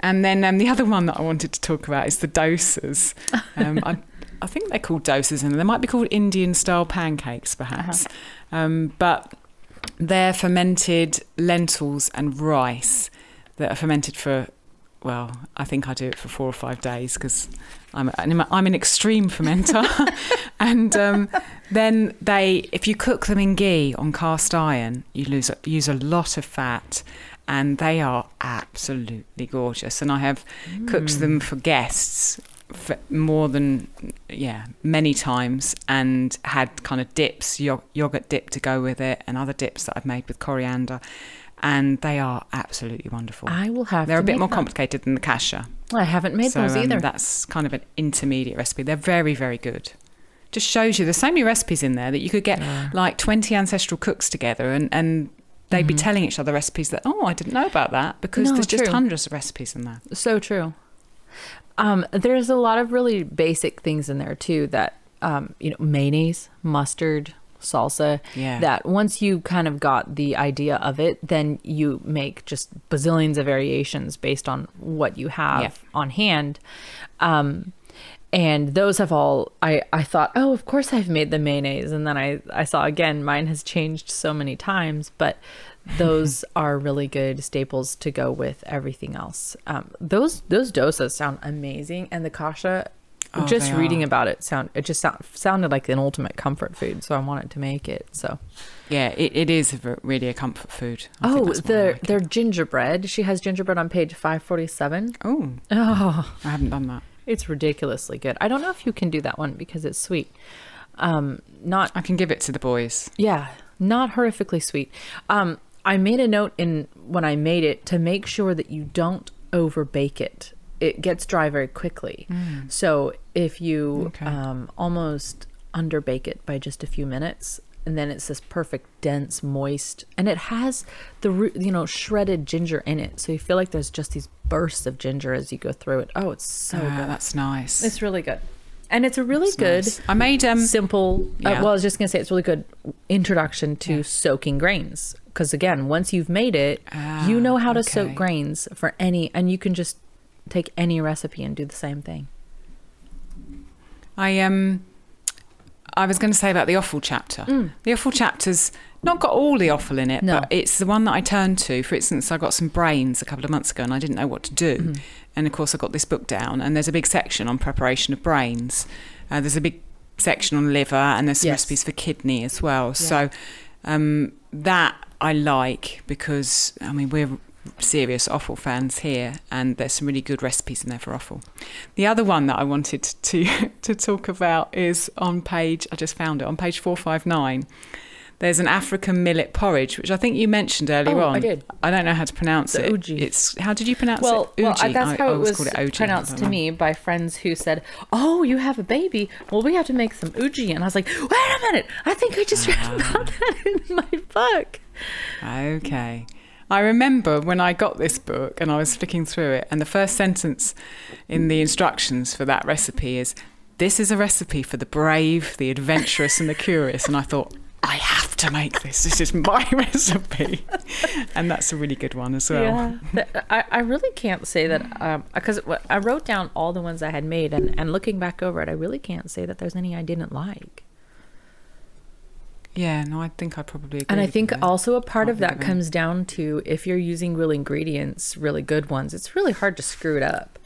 And then um, the other one that I wanted to talk about is the dosas. Um, I, I think they're called dosas, and they might be called Indian style pancakes, perhaps. Um, but they're fermented lentils and rice that are fermented for, well, I think I do it for four or five days because I'm, I'm I'm an extreme fermenter. and um, then they, if you cook them in ghee on cast iron, you lose, use a lot of fat. And they are absolutely gorgeous. And I have cooked them for guests for more than yeah many times and had kind of dips yo- yogurt dip to go with it and other dips that I've made with coriander and they are absolutely wonderful. I will have. They're a bit more them. complicated than the kasha. I haven't made so those um, either. that's kind of an intermediate recipe. They're very very good. just shows you there's so many recipes in there that you could get like 20 ancestral cooks together and, and they'd be telling each other recipes that, oh, I didn't know about that because No, there's just hundreds of recipes in there. So true. Um, there's a lot of really basic things in there too that um, you know, mayonnaise, mustard, salsa. Yeah. That once you kind of got the idea of it, then you make just bazillions of variations based on what you have Yeah. on hand. Um, and those have all I, I thought oh of course i've made the mayonnaise and then I, I saw again mine has changed so many times but those are really good staples to go with everything else um, those those dosas sound amazing and the kasha Oh, just reading are. about it sound it just sound, sounded like an ultimate comfort food so i wanted to make it so Yeah, it, it is really a comfort food. I oh that's why I their like it. their gingerbread she has gingerbread on page 547 Oh, oh I haven't done that. It's ridiculously good. I don't know if you can do that one because it's sweet. Um, not I can give it to the boys. yeah, not horrifically sweet. Um, I made a note in when I made it to make sure that you don't over bake it. It gets dry very quickly. So if you Okay. um, almost under bake it by just a few minutes, and then it's this perfect dense moist and it has the root you know shredded ginger in it so you feel like there's just these bursts of ginger as you go through it oh it's so Ah, good that's nice. it's really good. And it's a really That's good, nice. I made um simple, uh, well, I was just going to say it's really good introduction to soaking grains. Because again, once you've made it, you Ah, know how to okay. soak grains for any, and you can just take any recipe and do the same thing. I um I was going to say about the offal chapter. The offal chapter's not got all the offal in it, No. but it's the one that I turned to. For instance, I got some brains a couple of months ago and I didn't know what to do. And of course, I got this book down, and there's a big section on preparation of brains. Uh, there's a big section on liver, and there's some Yes. recipes for kidney as well. So um, that I like because, I mean, we're serious offal fans here, and there's some really good recipes in there for offal. The other one that I wanted to to talk about is on page. I just found it on page four five nine. There's an African millet porridge, which I think you mentioned earlier Oh, on. I did. I don't know how to pronounce The it. uji. It's how did you pronounce Well, it? well, that's how I it was it. Pronounced to me by friends who said, "Oh, you have a baby. Well, we have to make some uji." And I was like, "Wait a minute! I think I just read Ah. about that in my book." Okay. I remember when I got this book and I was flicking through it, and the first sentence in the instructions for that recipe is This is a recipe for the brave, the adventurous, and the curious. And I thought, I have to make this. This is my recipe. And that's a really good one as well. Yeah, I, I really can't say that um, because I wrote down all the ones I had made, and, and looking back over it, I really can't say that there's any I didn't like. Yeah, no, I think I probably agree. And I think there. also a part of that comes down to if you're using real ingredients, really good ones, it's really hard to screw it up.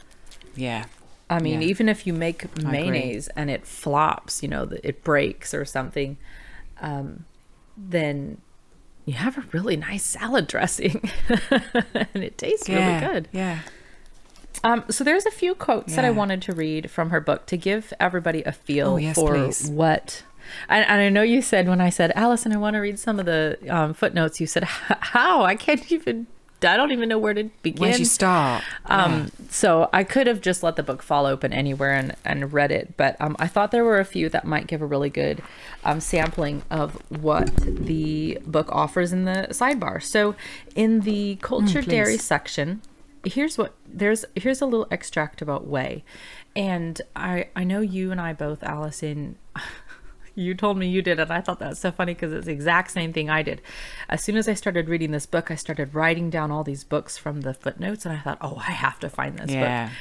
Yeah. I mean, Yeah. even if you make mayonnaise and it flops, you know, it breaks or something, um, then you have a really nice salad dressing and it tastes yeah. really good. Yeah. Um, so there's a few quotes that I wanted to read from her book to give everybody a feel Oh, yes, for please. what. And, and I know you said when I said, Allison, I want to read some of the um, footnotes. You said, "How? I can't even. I don't even know where to begin." Where'd you start? Um, so I could have just let the book fall open anywhere and, and read it, but um, I thought there were a few that might give a really good um, sampling of what the book offers in the sidebar. So in the culture please. dairy section, here's what there's here's a little extract about whey, and I I know you and I both, Allison. You told me you did it. I thought that was so funny because it's the exact same thing I did. As soon as I started reading this book, I started writing down all these books from the footnotes, and I thought, oh, I have to find this Yeah. book.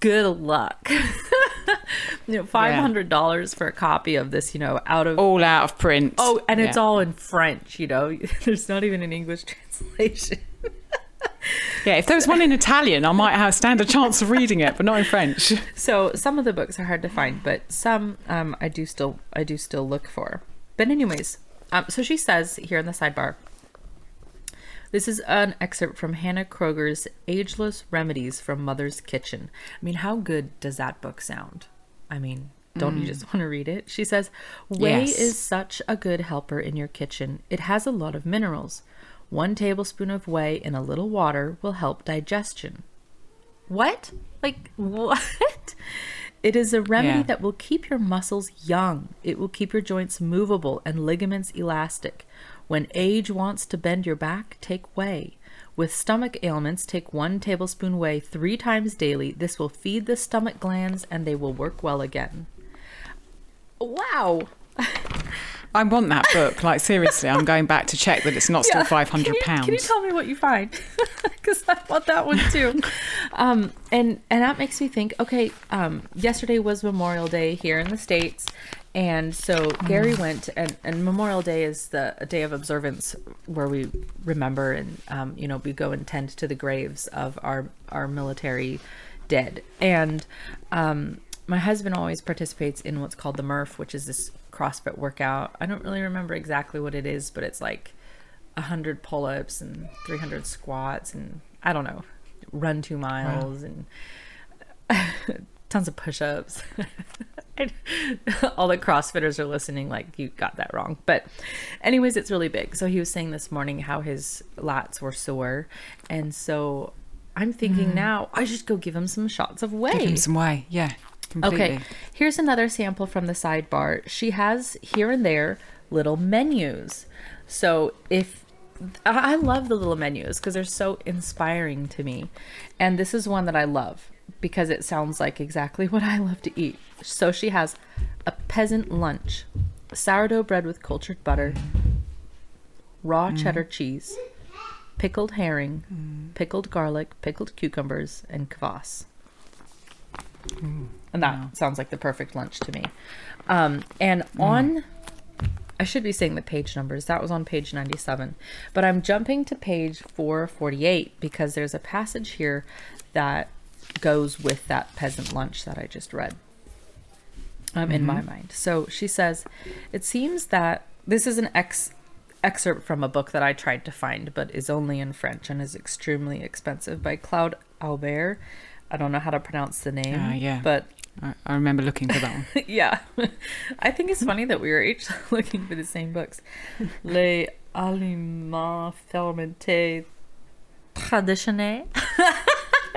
Good luck. you know, five hundred dollars for a copy of this. You know, out of All out of print. oh, and it's Yeah. all in French. You know, there's not even an English translation. Yeah, if there was one in Italian, I might have stand a chance of reading it, but not in French. So some of the books are hard to find, but some um, I do still I do still look for. But anyways, um, so she says here in the sidebar. This is an excerpt from Hanna Kroeger's Ageless Remedies from Mother's Kitchen. I mean, how good does that book sound? I mean, don't you just want to read it? She says, Whey Yes. is such a good helper in your kitchen. It has a lot of minerals. One tablespoon of whey in a little water will help digestion. What? Like what? It is a remedy Yeah. that will keep your muscles young. It will keep your joints movable and ligaments elastic. When age wants to bend your back, take whey. With stomach ailments, take one tablespoon whey three times daily. This will feed the stomach glands and they will work well again. Wow. I want that book. Like seriously, I'm going back to check that it's not still Yeah. five hundred pounds. Can you tell me what you find? Because I want that one too. um, and and that makes me think. Okay, um, yesterday was Memorial Day here in the states, and so Gary Mm. went and and Memorial Day is the a day of observance where we remember and um, you know we go and tend to the graves of our our military dead and um, my husband always participates in what's called the Murph, which is this CrossFit workout. I don't really remember exactly what it is, but it's like 100 pull-ups and 300 squats and I don't know, run 2 miles and tons of push-ups. All the CrossFitters are listening like you got that wrong. But anyways, it's really big. So he was saying this morning how his lats were sore and so I'm thinking mm. now I should go give him some shots of whey. Give him some way. Yeah. Completely. Okay, here's another sample from the sidebar. She has here and there little menus. So if I I love the little menus because they're so inspiring to me. And this is one that I love because it sounds like exactly what I love to eat. So she has a peasant lunch, sourdough bread with cultured butter, raw mm. cheddar cheese, pickled herring, mm. pickled garlic, pickled cucumbers, and kvass. Mm. And that sounds like the perfect lunch to me. Um, and on, I should be saying the page numbers. That was on page 97. But I'm jumping to page 448 because there's a passage here that goes with that peasant lunch that I just read um, in my mind. So she says, It seems that this is an ex- excerpt from a book that I tried to find, but is only in French and is extremely expensive by Claude Aubert. I don't know how to pronounce the name, Ah, yeah. but I, I remember looking for that one. yeah. I think it's funny that we were each looking for the same books. Les aliments fermentés.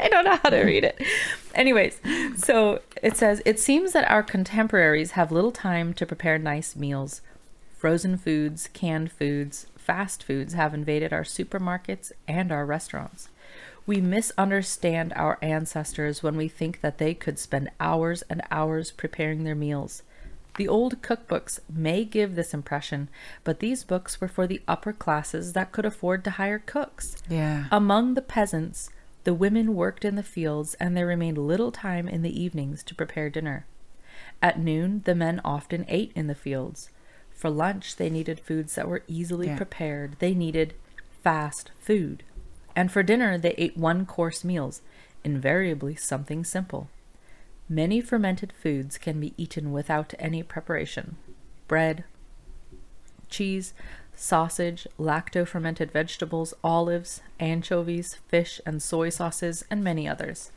I don't know how to read it. Anyways, so it says it seems that our contemporaries have little time to prepare nice meals. Frozen foods, canned foods, fast foods have invaded our supermarkets and our restaurants. We misunderstand our ancestors when we think that they could spend hours and hours preparing their meals. The old cookbooks may give this impression, but these books were for the upper classes that could afford to hire cooks. Yeah. Among the peasants, the women worked in the fields and there remained little time in the evenings to prepare dinner. At noon, the men often ate in the fields. For lunch, they needed foods that were easily Yeah. prepared. They needed fast food. And for dinner, they ate one course meals, invariably something simple. Many fermented foods can be eaten without any preparation bread, cheese, sausage, lacto fermented vegetables, olives, anchovies, fish and soy sauces, and many others.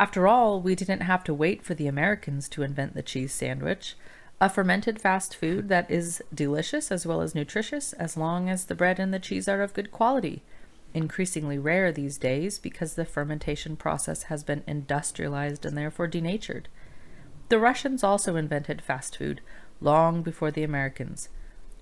After all, we didn't have to wait for the Americans to invent the cheese sandwich, a fermented fast food that is delicious as well as nutritious as long as the bread and the cheese are of good quality. Increasingly rare these days because the fermentation process has been industrialized and therefore denatured. The Russians also invented fast food long before the Americans.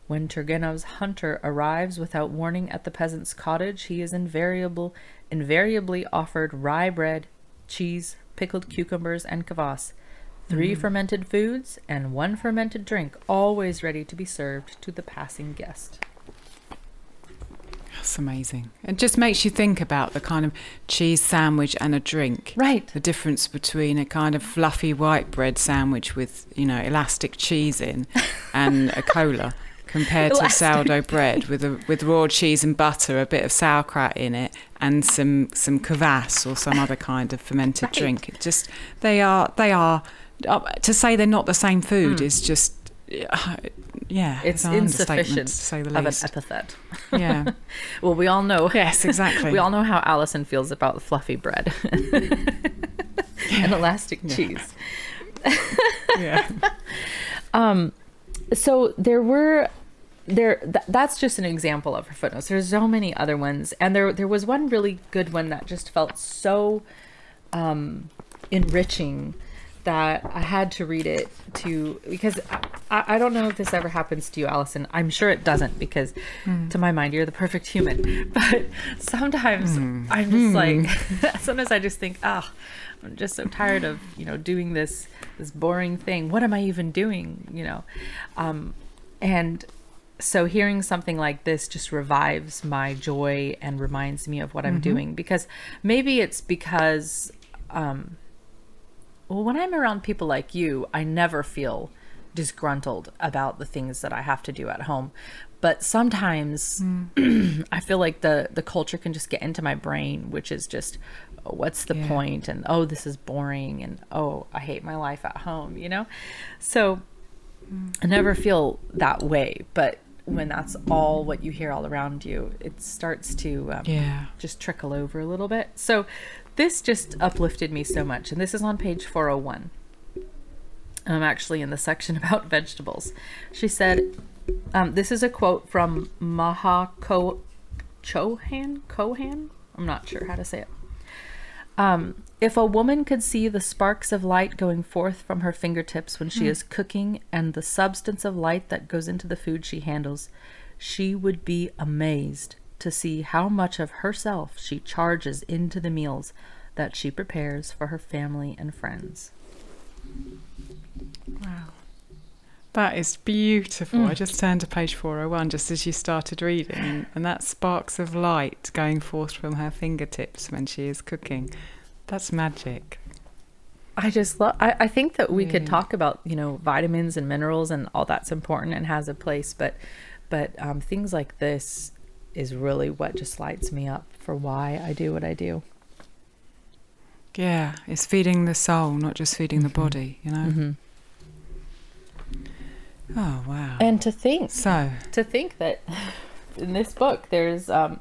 When Turgenev's hunter arrives without warning at the peasant's cottage, he is invariable, invariably offered rye bread, cheese, pickled cucumbers, and kvass, three mm. fermented foods, and one fermented drink, always ready to be served to the passing guest. That's amazing. It just makes you think about the kind of cheese sandwich and a drink. Right. The difference between a kind of fluffy white bread sandwich with, you know, elastic cheese in and a cola compared to sourdough bread with a, with raw cheese and butter, a bit of sauerkraut in it and some some kvass or some other kind of fermented Right. drink. It just they are they are uh, to say they're not the same food is just yeah, It's insufficient to say the of an least. epithet. yeah. Well, we all know. Yes, exactly. We all know how Allison feels about fluffy bread and elastic cheese. yeah. Um, so there were there th- that's just an example of her footnotes there's so many other ones and there there was one really good one that just felt so um enriching that I had to read it to because I, I don't know if this ever happens to you, Allison. I'm sure it doesn't because Hmm. to my mind you're the perfect human. But sometimes Hmm. I'm just like sometimes I just think, ah, I'm just so tired of you know doing this this boring thing. What am I even doing? You know, um, and so hearing something like this just revives my joy and reminds me of what I'm doing because maybe it's because um well when I'm around people like you I never feel disgruntled about the things that I have to do at home. But sometimes I feel like the the culture can just get into my brain which is just oh, what's the Yeah. point? And oh this is boring. And oh I hate my life at home you know? So I never feel that way, but when that's all what you hear all around you, it starts to um, Yeah. just trickle over a little bit. So this just uplifted me so much. And this is on page 401. I'm actually in the section about vegetables. She said, um, this is a quote from Maha Ko- Chohan? Kohan? I'm not sure how to say it. Um, if a woman could see the sparks of light going forth from her fingertips when she is cooking and the substance of light that goes into the food she handles, she would be amazed to see how much of herself she charges into the meals that she prepares for her family and friends. Wow. That is beautiful. I just turned to page 401 just as you started reading, and, and that sparks of light going forth from her fingertips when she is cooking. That's magic. I just love. I, I think that we could talk about you know vitamins and minerals and all that's important and has a place, but but um, things like this is really what just lights me up for why I do what I do. Yeah, it's feeding the soul, not just feeding the body, you know? Mm-hmm. Oh, wow. And to think so, to think that in this book there's um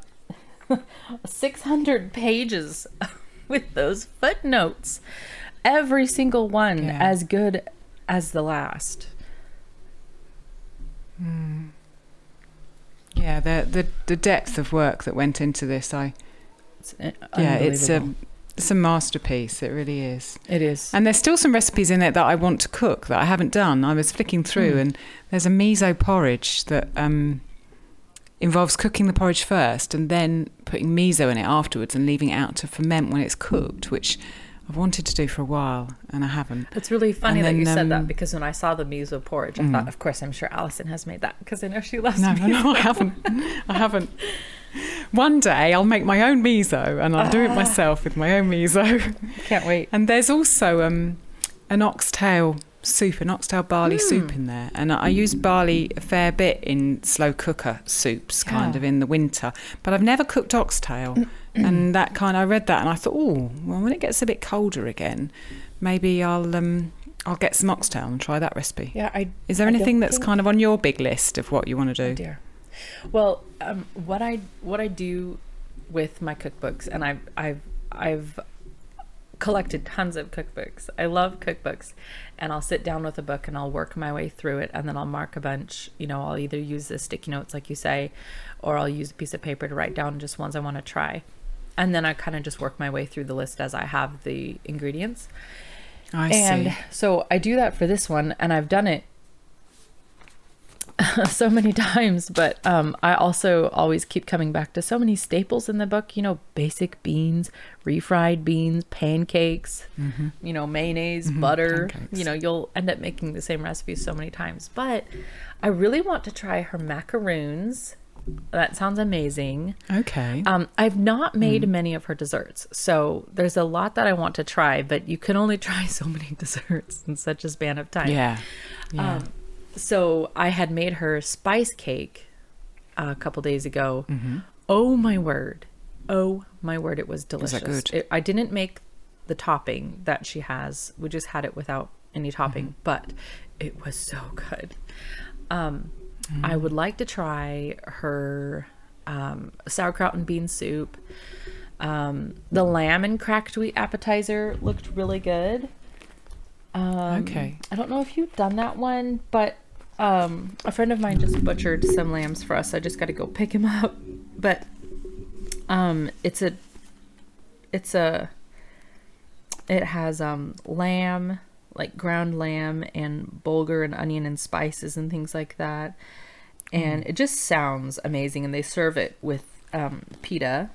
600 pages with those footnotes every single one Yeah. as good as the last yeah, the, the, the depth of work that went into this, I, it's uh, yeah, it's a, it's a masterpiece. It really is. it is And there's still some recipes in it that I want to cook that I haven't done. I was flicking through, Mm. and there's a miso porridge that um, involves cooking the porridge first and then putting miso in it afterwards and leaving it out to ferment when it's cooked, which I've wanted to do for a while and I haven't. It's really funny And that then, you said that um, because when I saw the miso porridge, I Mm. thought, of course, I'm sure Allison has made that because I know she loves No, miso. no, I haven't. I haven't. One day I'll make my own miso and I'll do it Ah. myself with my own miso. Can't wait. And there's also um, an oxtail soup, an oxtail barley soup Mm. in there. And I use barley a fair bit in slow cooker soups, kind Yeah. of in the winter. But I've never cooked oxtail. And that kind, I read that and I thought, oh, well, when it gets a bit colder again, maybe I'll um, I'll get some oxtail and try that recipe. Yeah, I. Is there I anything that's kind of on your big list of what you want to Oh do? dear. Well, um, what I what I do with my cookbooks, and I've I've I've collected tons of cookbooks. I love cookbooks, and I'll sit down with a book and I'll work my way through it, and then I'll mark a bunch. You know, I'll either use the sticky notes, like you say, or I'll use a piece of paper to write down just ones I want to try, and then I kind of just work my way through the list as I have the ingredients. I and see. so I do that for this one, and I've done it so many times. But um, I also always keep coming back to so many staples in the book. You know, basic beans, refried beans, pancakes. You know, mayonnaise, butter. pancakes. You know, you'll end up making the same recipes so many times. But I really want to try her macaroons. That sounds amazing. Okay. Um, I've not made many of her desserts, so there's a lot that I want to try, but you can only try so many desserts in such a span of time. yeah. Yeah. Um, so I had made her spice cake a couple days ago. Oh my word! Oh my word! It was delicious. It, I didn't make the topping that she has. We just had it without any topping, but it was so good. Um, I would like to try her um, sauerkraut and bean soup. Um, the lamb and cracked wheat appetizer looked really good. Um, Okay. I don't know if you've done that one, but um, a friend of mine just butchered some lambs for us. I just got to go pick him up. But um, it's a, it's a, it has um lamb, like ground lamb and bulgur and onion and spices and things like that. And it just sounds amazing. And they serve it with um, pita.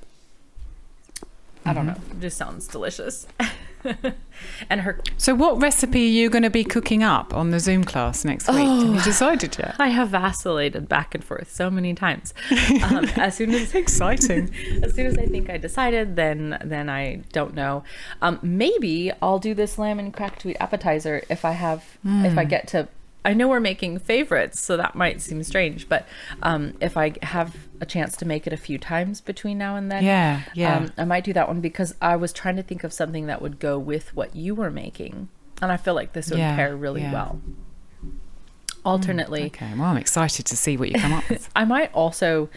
I don't know. It just sounds delicious. and her So, what recipe are you going to be cooking up on the Zoom class next week? Have you decided yet? I have vacillated back and forth so many times. Um, as soon as Exciting. as soon as I think I decided, then then I don't know. Um, maybe I'll do this lamb and cracked wheat appetizer if I have if I get to. I know we're making favorites, so that might seem strange, but um, if I have a chance to make it a few times between now and then, Yeah, yeah. um, I might do that one because I was trying to think of something that would go with what you were making, and I feel like this would Yeah, pair really yeah. well. Alternately, Okay, well, I'm excited to see what you come up with. I might also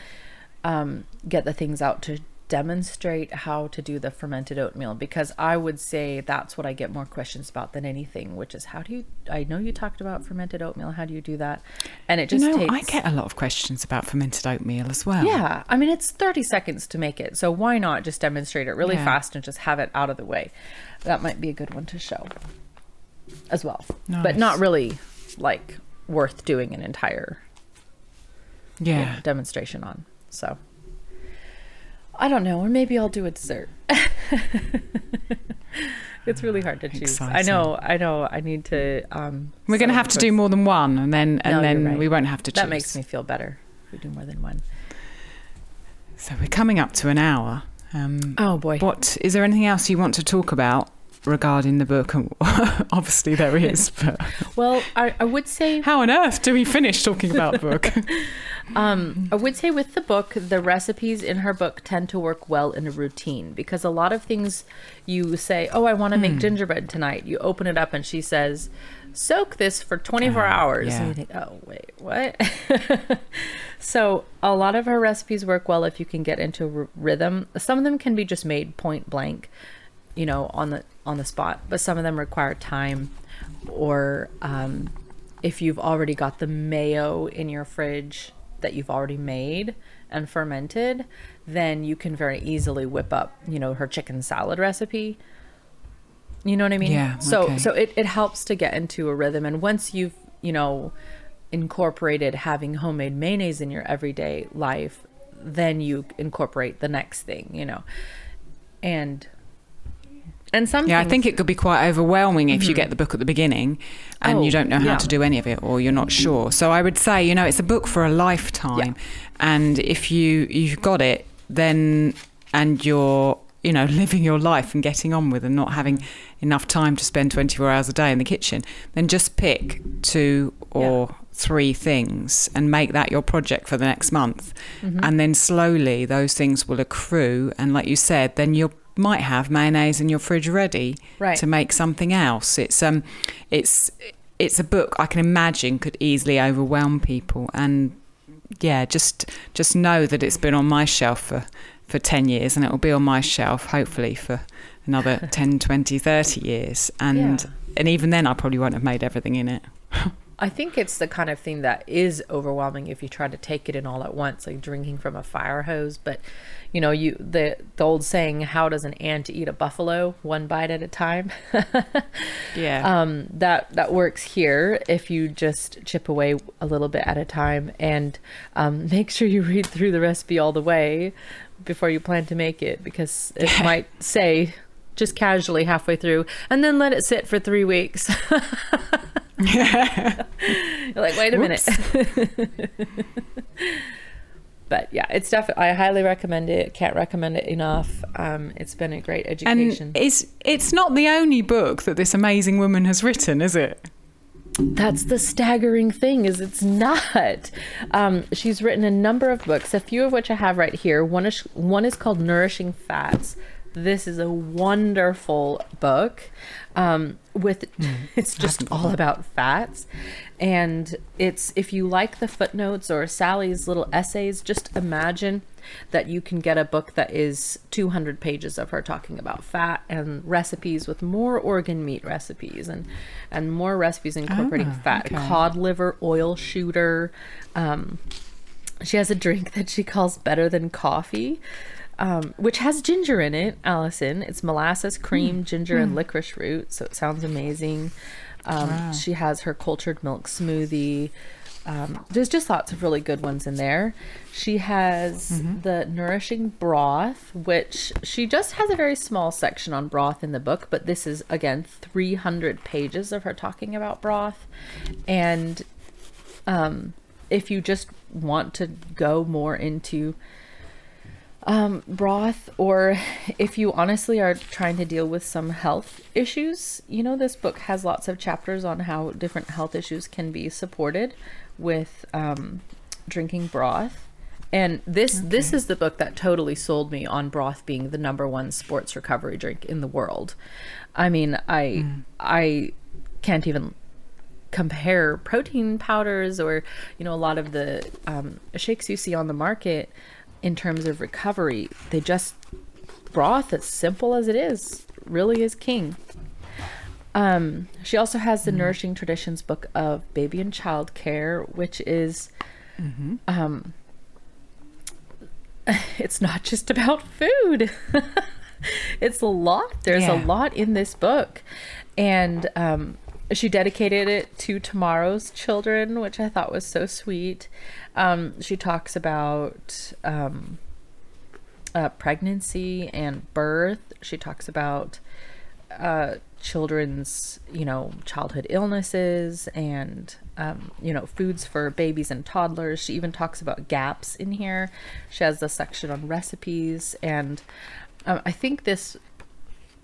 um, get the things out to demonstrate how to do the fermented oatmeal because I would say that's what I get more questions about than anything, which is how do you? I know you talked about fermented oatmeal. How do you do that? And it just You know, takes. I get a lot of questions about fermented oatmeal as well. Yeah, I mean it's 30 seconds to make it, so why not just demonstrate it really Yeah. fast and just have it out of the way? That might be a good one to show as well, but not really like worth doing an entire you know, Yeah. demonstration on. So I don't know, or maybe I'll do a dessert. it's really hard to choose. I know, I know. I need to. Um, We're going to have to do more than one, and then and No, then right. we won't have to choose. That makes me feel better. If we do more than one. So we're coming up to an hour. Um, Oh boy. What is there anything else you want to talk about regarding the book? Obviously, there is. But Well, I, I would say how on earth do we finish talking about the book? Um, I would say with the book, the recipes in her book tend to work well in a routine because a lot of things you say, Oh, I want to Hmm. make gingerbread tonight. You open it up and she says, Soak this for 24 Oh, hours. yeah. And you think, Oh, wait, what? so a lot of her recipes work well if you can get into r- rhythm. Some of them can be just made point blank, you know, on the on the spot, but some of them require time or um, if you've already got the mayo in your fridge that you've already made and fermented, then you can very easily whip up, you know, her chicken salad recipe. You know what I mean? Yeah, So okay. so it, it helps to get into a rhythm and once you've, you know, incorporated having homemade mayonnaise in your everyday life, then you incorporate the next thing, you know. And and some Yeah, I think it could be quite overwhelming if you get the book at the beginning and Oh, you don't know how yeah. to do any of it or you're not sure. So I would say, you know, it's a book for a lifetime. And if you you've got it, then and you're you know living your life and getting on with and not having enough time to spend 24 hours a day in the kitchen, then just pick two or three things and make that your project for the next month. Mm-hmm. And then slowly those things will accrue and like you said, then you might have mayonnaise in your fridge ready Right. to make something else. It's um it's it's a book I can imagine could easily overwhelm people and yeah, just just know that it's been on my shelf for for 10 years and it will be on my shelf hopefully for another 10 20 30 years and Yeah. and even then I probably won't have made everything in it. I think it's the kind of thing that is overwhelming if you try to take it in all at once, like drinking from a fire hose. But you know, you the the old saying, "How does an ant eat a buffalo? One bite at a time." Yeah. um, that that works here if you just chip away a little bit at a time and um, make sure you read through the recipe all the way before you plan to make it because it might say just casually halfway through and then let it sit for three weeks. You're like, wait a minute. but yeah, it's definitely. I highly recommend it. Can't recommend it enough. Um, it's been a great education. and it's it's not the only book that this amazing woman has written, is it? That's the staggering thing is it's not. Um, she's written a number of books, a few of which I have right here. One is one is called Nourishing Fats. This is a wonderful book. Um, with it's just all about fats, and it's if you like the footnotes or Sally's little essays, just imagine that you can get a book that is 200 pages of her talking about fat and recipes with more organ meat recipes and and more recipes incorporating Ah, fat okay. cod liver oil shooter um, she has a drink that she calls better than coffee um, which has ginger in it allison it's molasses cream ginger and licorice root so it sounds amazing Um, Wow. She has her cultured milk smoothie. Um, there's just lots of really good ones in there. She has Mm-hmm. the nourishing broth, which she just has a very small section on broth in the book, but this is again 300 pages of her talking about broth. And um, if you just want to go more into um, broth, or if you honestly are trying to deal with some health issues, you know, this book has lots of chapters on how different health issues can be supported with um, drinking broth. And this this is the book that totally sold me on broth being the number one sports recovery drink in the world. I mean, I I can't even compare protein powders or you know a lot of the um, shakes you see on the market in terms of recovery they just broth as simple as it is really is king. Um, she also has the nourishing traditions book of baby and child care which is um, it's not just about food. It's a lot. There's Yeah. a lot in this book. And um, she dedicated it to tomorrow's children which i thought was so sweet um, she talks about um, uh, pregnancy and birth she talks about uh, children's, you know, childhood illnesses and, um, you know, foods for babies and toddlers. She even talks about gaps in here. She has a section on recipes. And um, I think this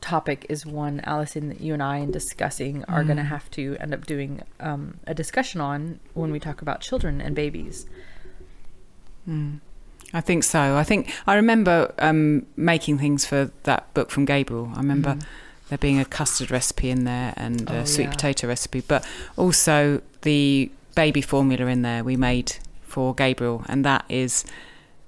topic is one, Allison, that you and I, in discussing, are going to have to end up doing um, a discussion on when we talk about children and babies. Mm. I think so. I think I remember um, making things for that book from Gabriel. I remember there being a custard recipe in there and a. Oh, sweet yeah. potato recipe, but also the baby formula in there we made for Gabriel, and that is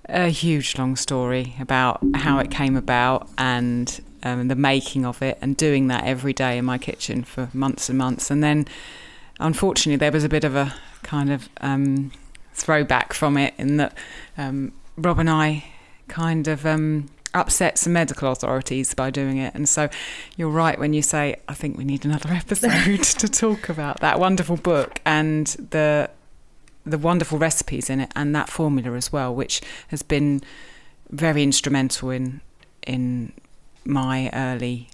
a huge long story about how it came about and um, the making of it, and doing that every day in my kitchen for months and months, and then unfortunately there was a bit of a kind of um, throwback from it in that um, Rob and I kind of um, upset some medical authorities by doing it. And so you're right when you say, I think we need another episode to talk about that wonderful book and the the wonderful recipes in it and that formula as well, which has been very instrumental in in my early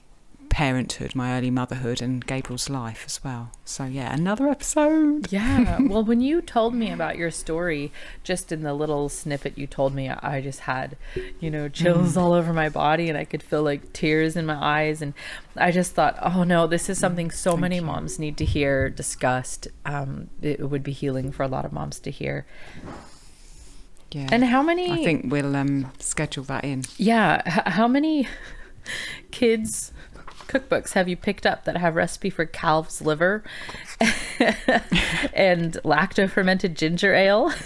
parenthood, my early motherhood and Gabriel's life as well. So yeah, another episode. Yeah. well, when you told me about your story, just in the little snippet you told me, I just had, you know, chills all over my body and I could feel like tears in my eyes. And I just thought, oh no, this is something so Thank many you. moms need to hear discussed. Um, it would be healing for a lot of moms to hear. Yeah. And how many, I think we'll um, schedule that in. yeah, h- how many kids cookbooks have you picked up that have recipe for calf's liver and lacto fermented ginger ale?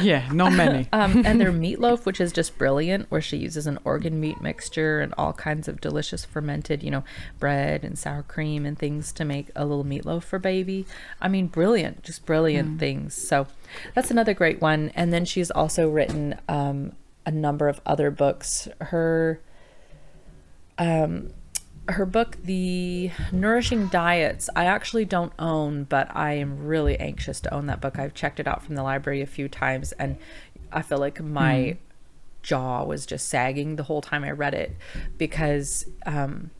Yeah, not many. um, and their meatloaf, which is just brilliant, where she uses an organ meat mixture and all kinds of delicious fermented, you know, bread and sour cream and things to make a little meatloaf for baby. I mean, brilliant, just brilliant things. So that's another great one. And then she's also written um, a number of other books. Her um, her book, The Nourishing Diets, I actually don't own, but I am really anxious to own that book. I've checked it out from the library a few times and I feel like my jaw was just sagging the whole time I read it because um,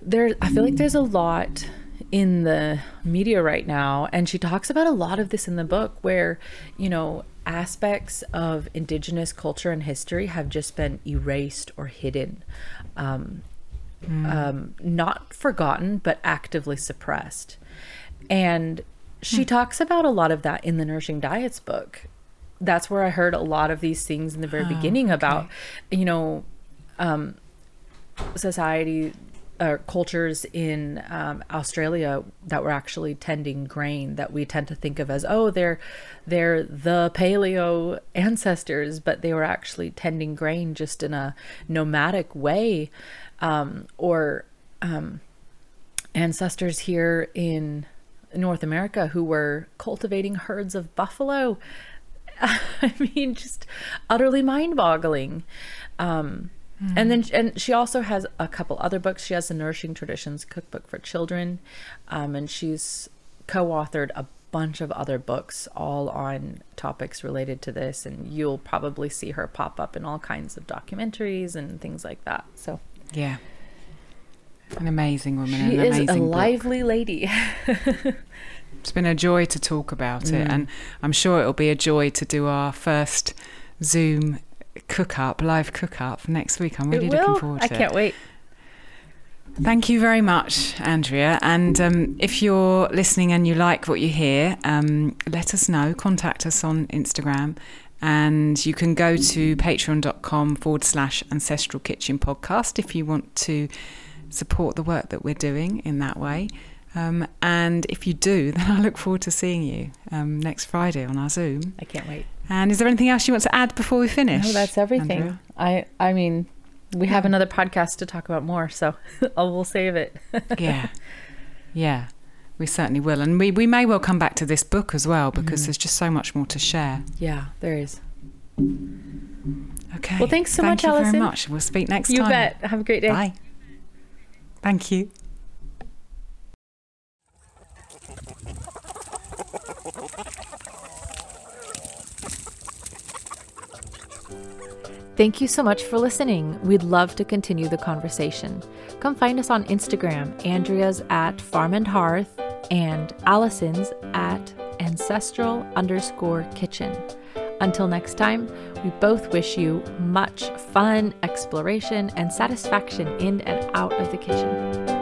there, I feel like there's a lot in the media right now, and she talks about a lot of this in the book where, you know, aspects of indigenous culture and history have just been erased or hidden. Um, um, not forgotten, but actively suppressed. And she talks about a lot of that in the Nourishing Diets book. That's where I heard a lot of these things in the very beginning about, you know, um, society or cultures in um, Australia that were actually tending grain that we tend to think of as oh they're they're the paleo ancestors but they were actually tending grain just in a nomadic way. Um, or um, ancestors here in North America who were cultivating herds of buffalo. I mean just utterly mind-boggling. Um, And then and she also has a couple other books. She has the Nourishing Traditions Cookbook for Children, um, and she's co-authored a bunch of other books all on topics related to this. And you'll probably see her pop up in all kinds of documentaries and things like that. So Yeah. An amazing woman. she an is amazing a book. lively lady. It's been a joy to talk about it, Mm. and I'm sure it'll be a joy to do our first Zoom cook up, live cook up next week. I'm really looking forward to It looking will. forward I can't it. wait. Thank you very much, Andrea. And um, if you're listening and you like what you hear, um, let us know. Contact us on Instagram. And you can go to patreon.com forward slash ancestral kitchen podcast if you want to support the work that we're doing in that way. Um, and if you do, then I look forward to seeing you um, next Friday on our Zoom. I can't wait. And is there anything else you want to add before we finish? No, that's everything. I I mean, we have another podcast to talk about more, so we'll save it. yeah yeah we certainly will and we, we may well come back to this book as well because mm-hmm. there's just so much more to share yeah, there is. okay Well, thanks so. Thank much, you very much we'll speak next You time You bet. Have a great day. bye thank you Thank you so much for listening. We'd love to continue the conversation. Come find us on Instagram. Andrea's at Farm and Hearth and Allison's at ancestral underscore kitchen. Until next time, we both wish you much fun, exploration, and satisfaction in and out of the kitchen.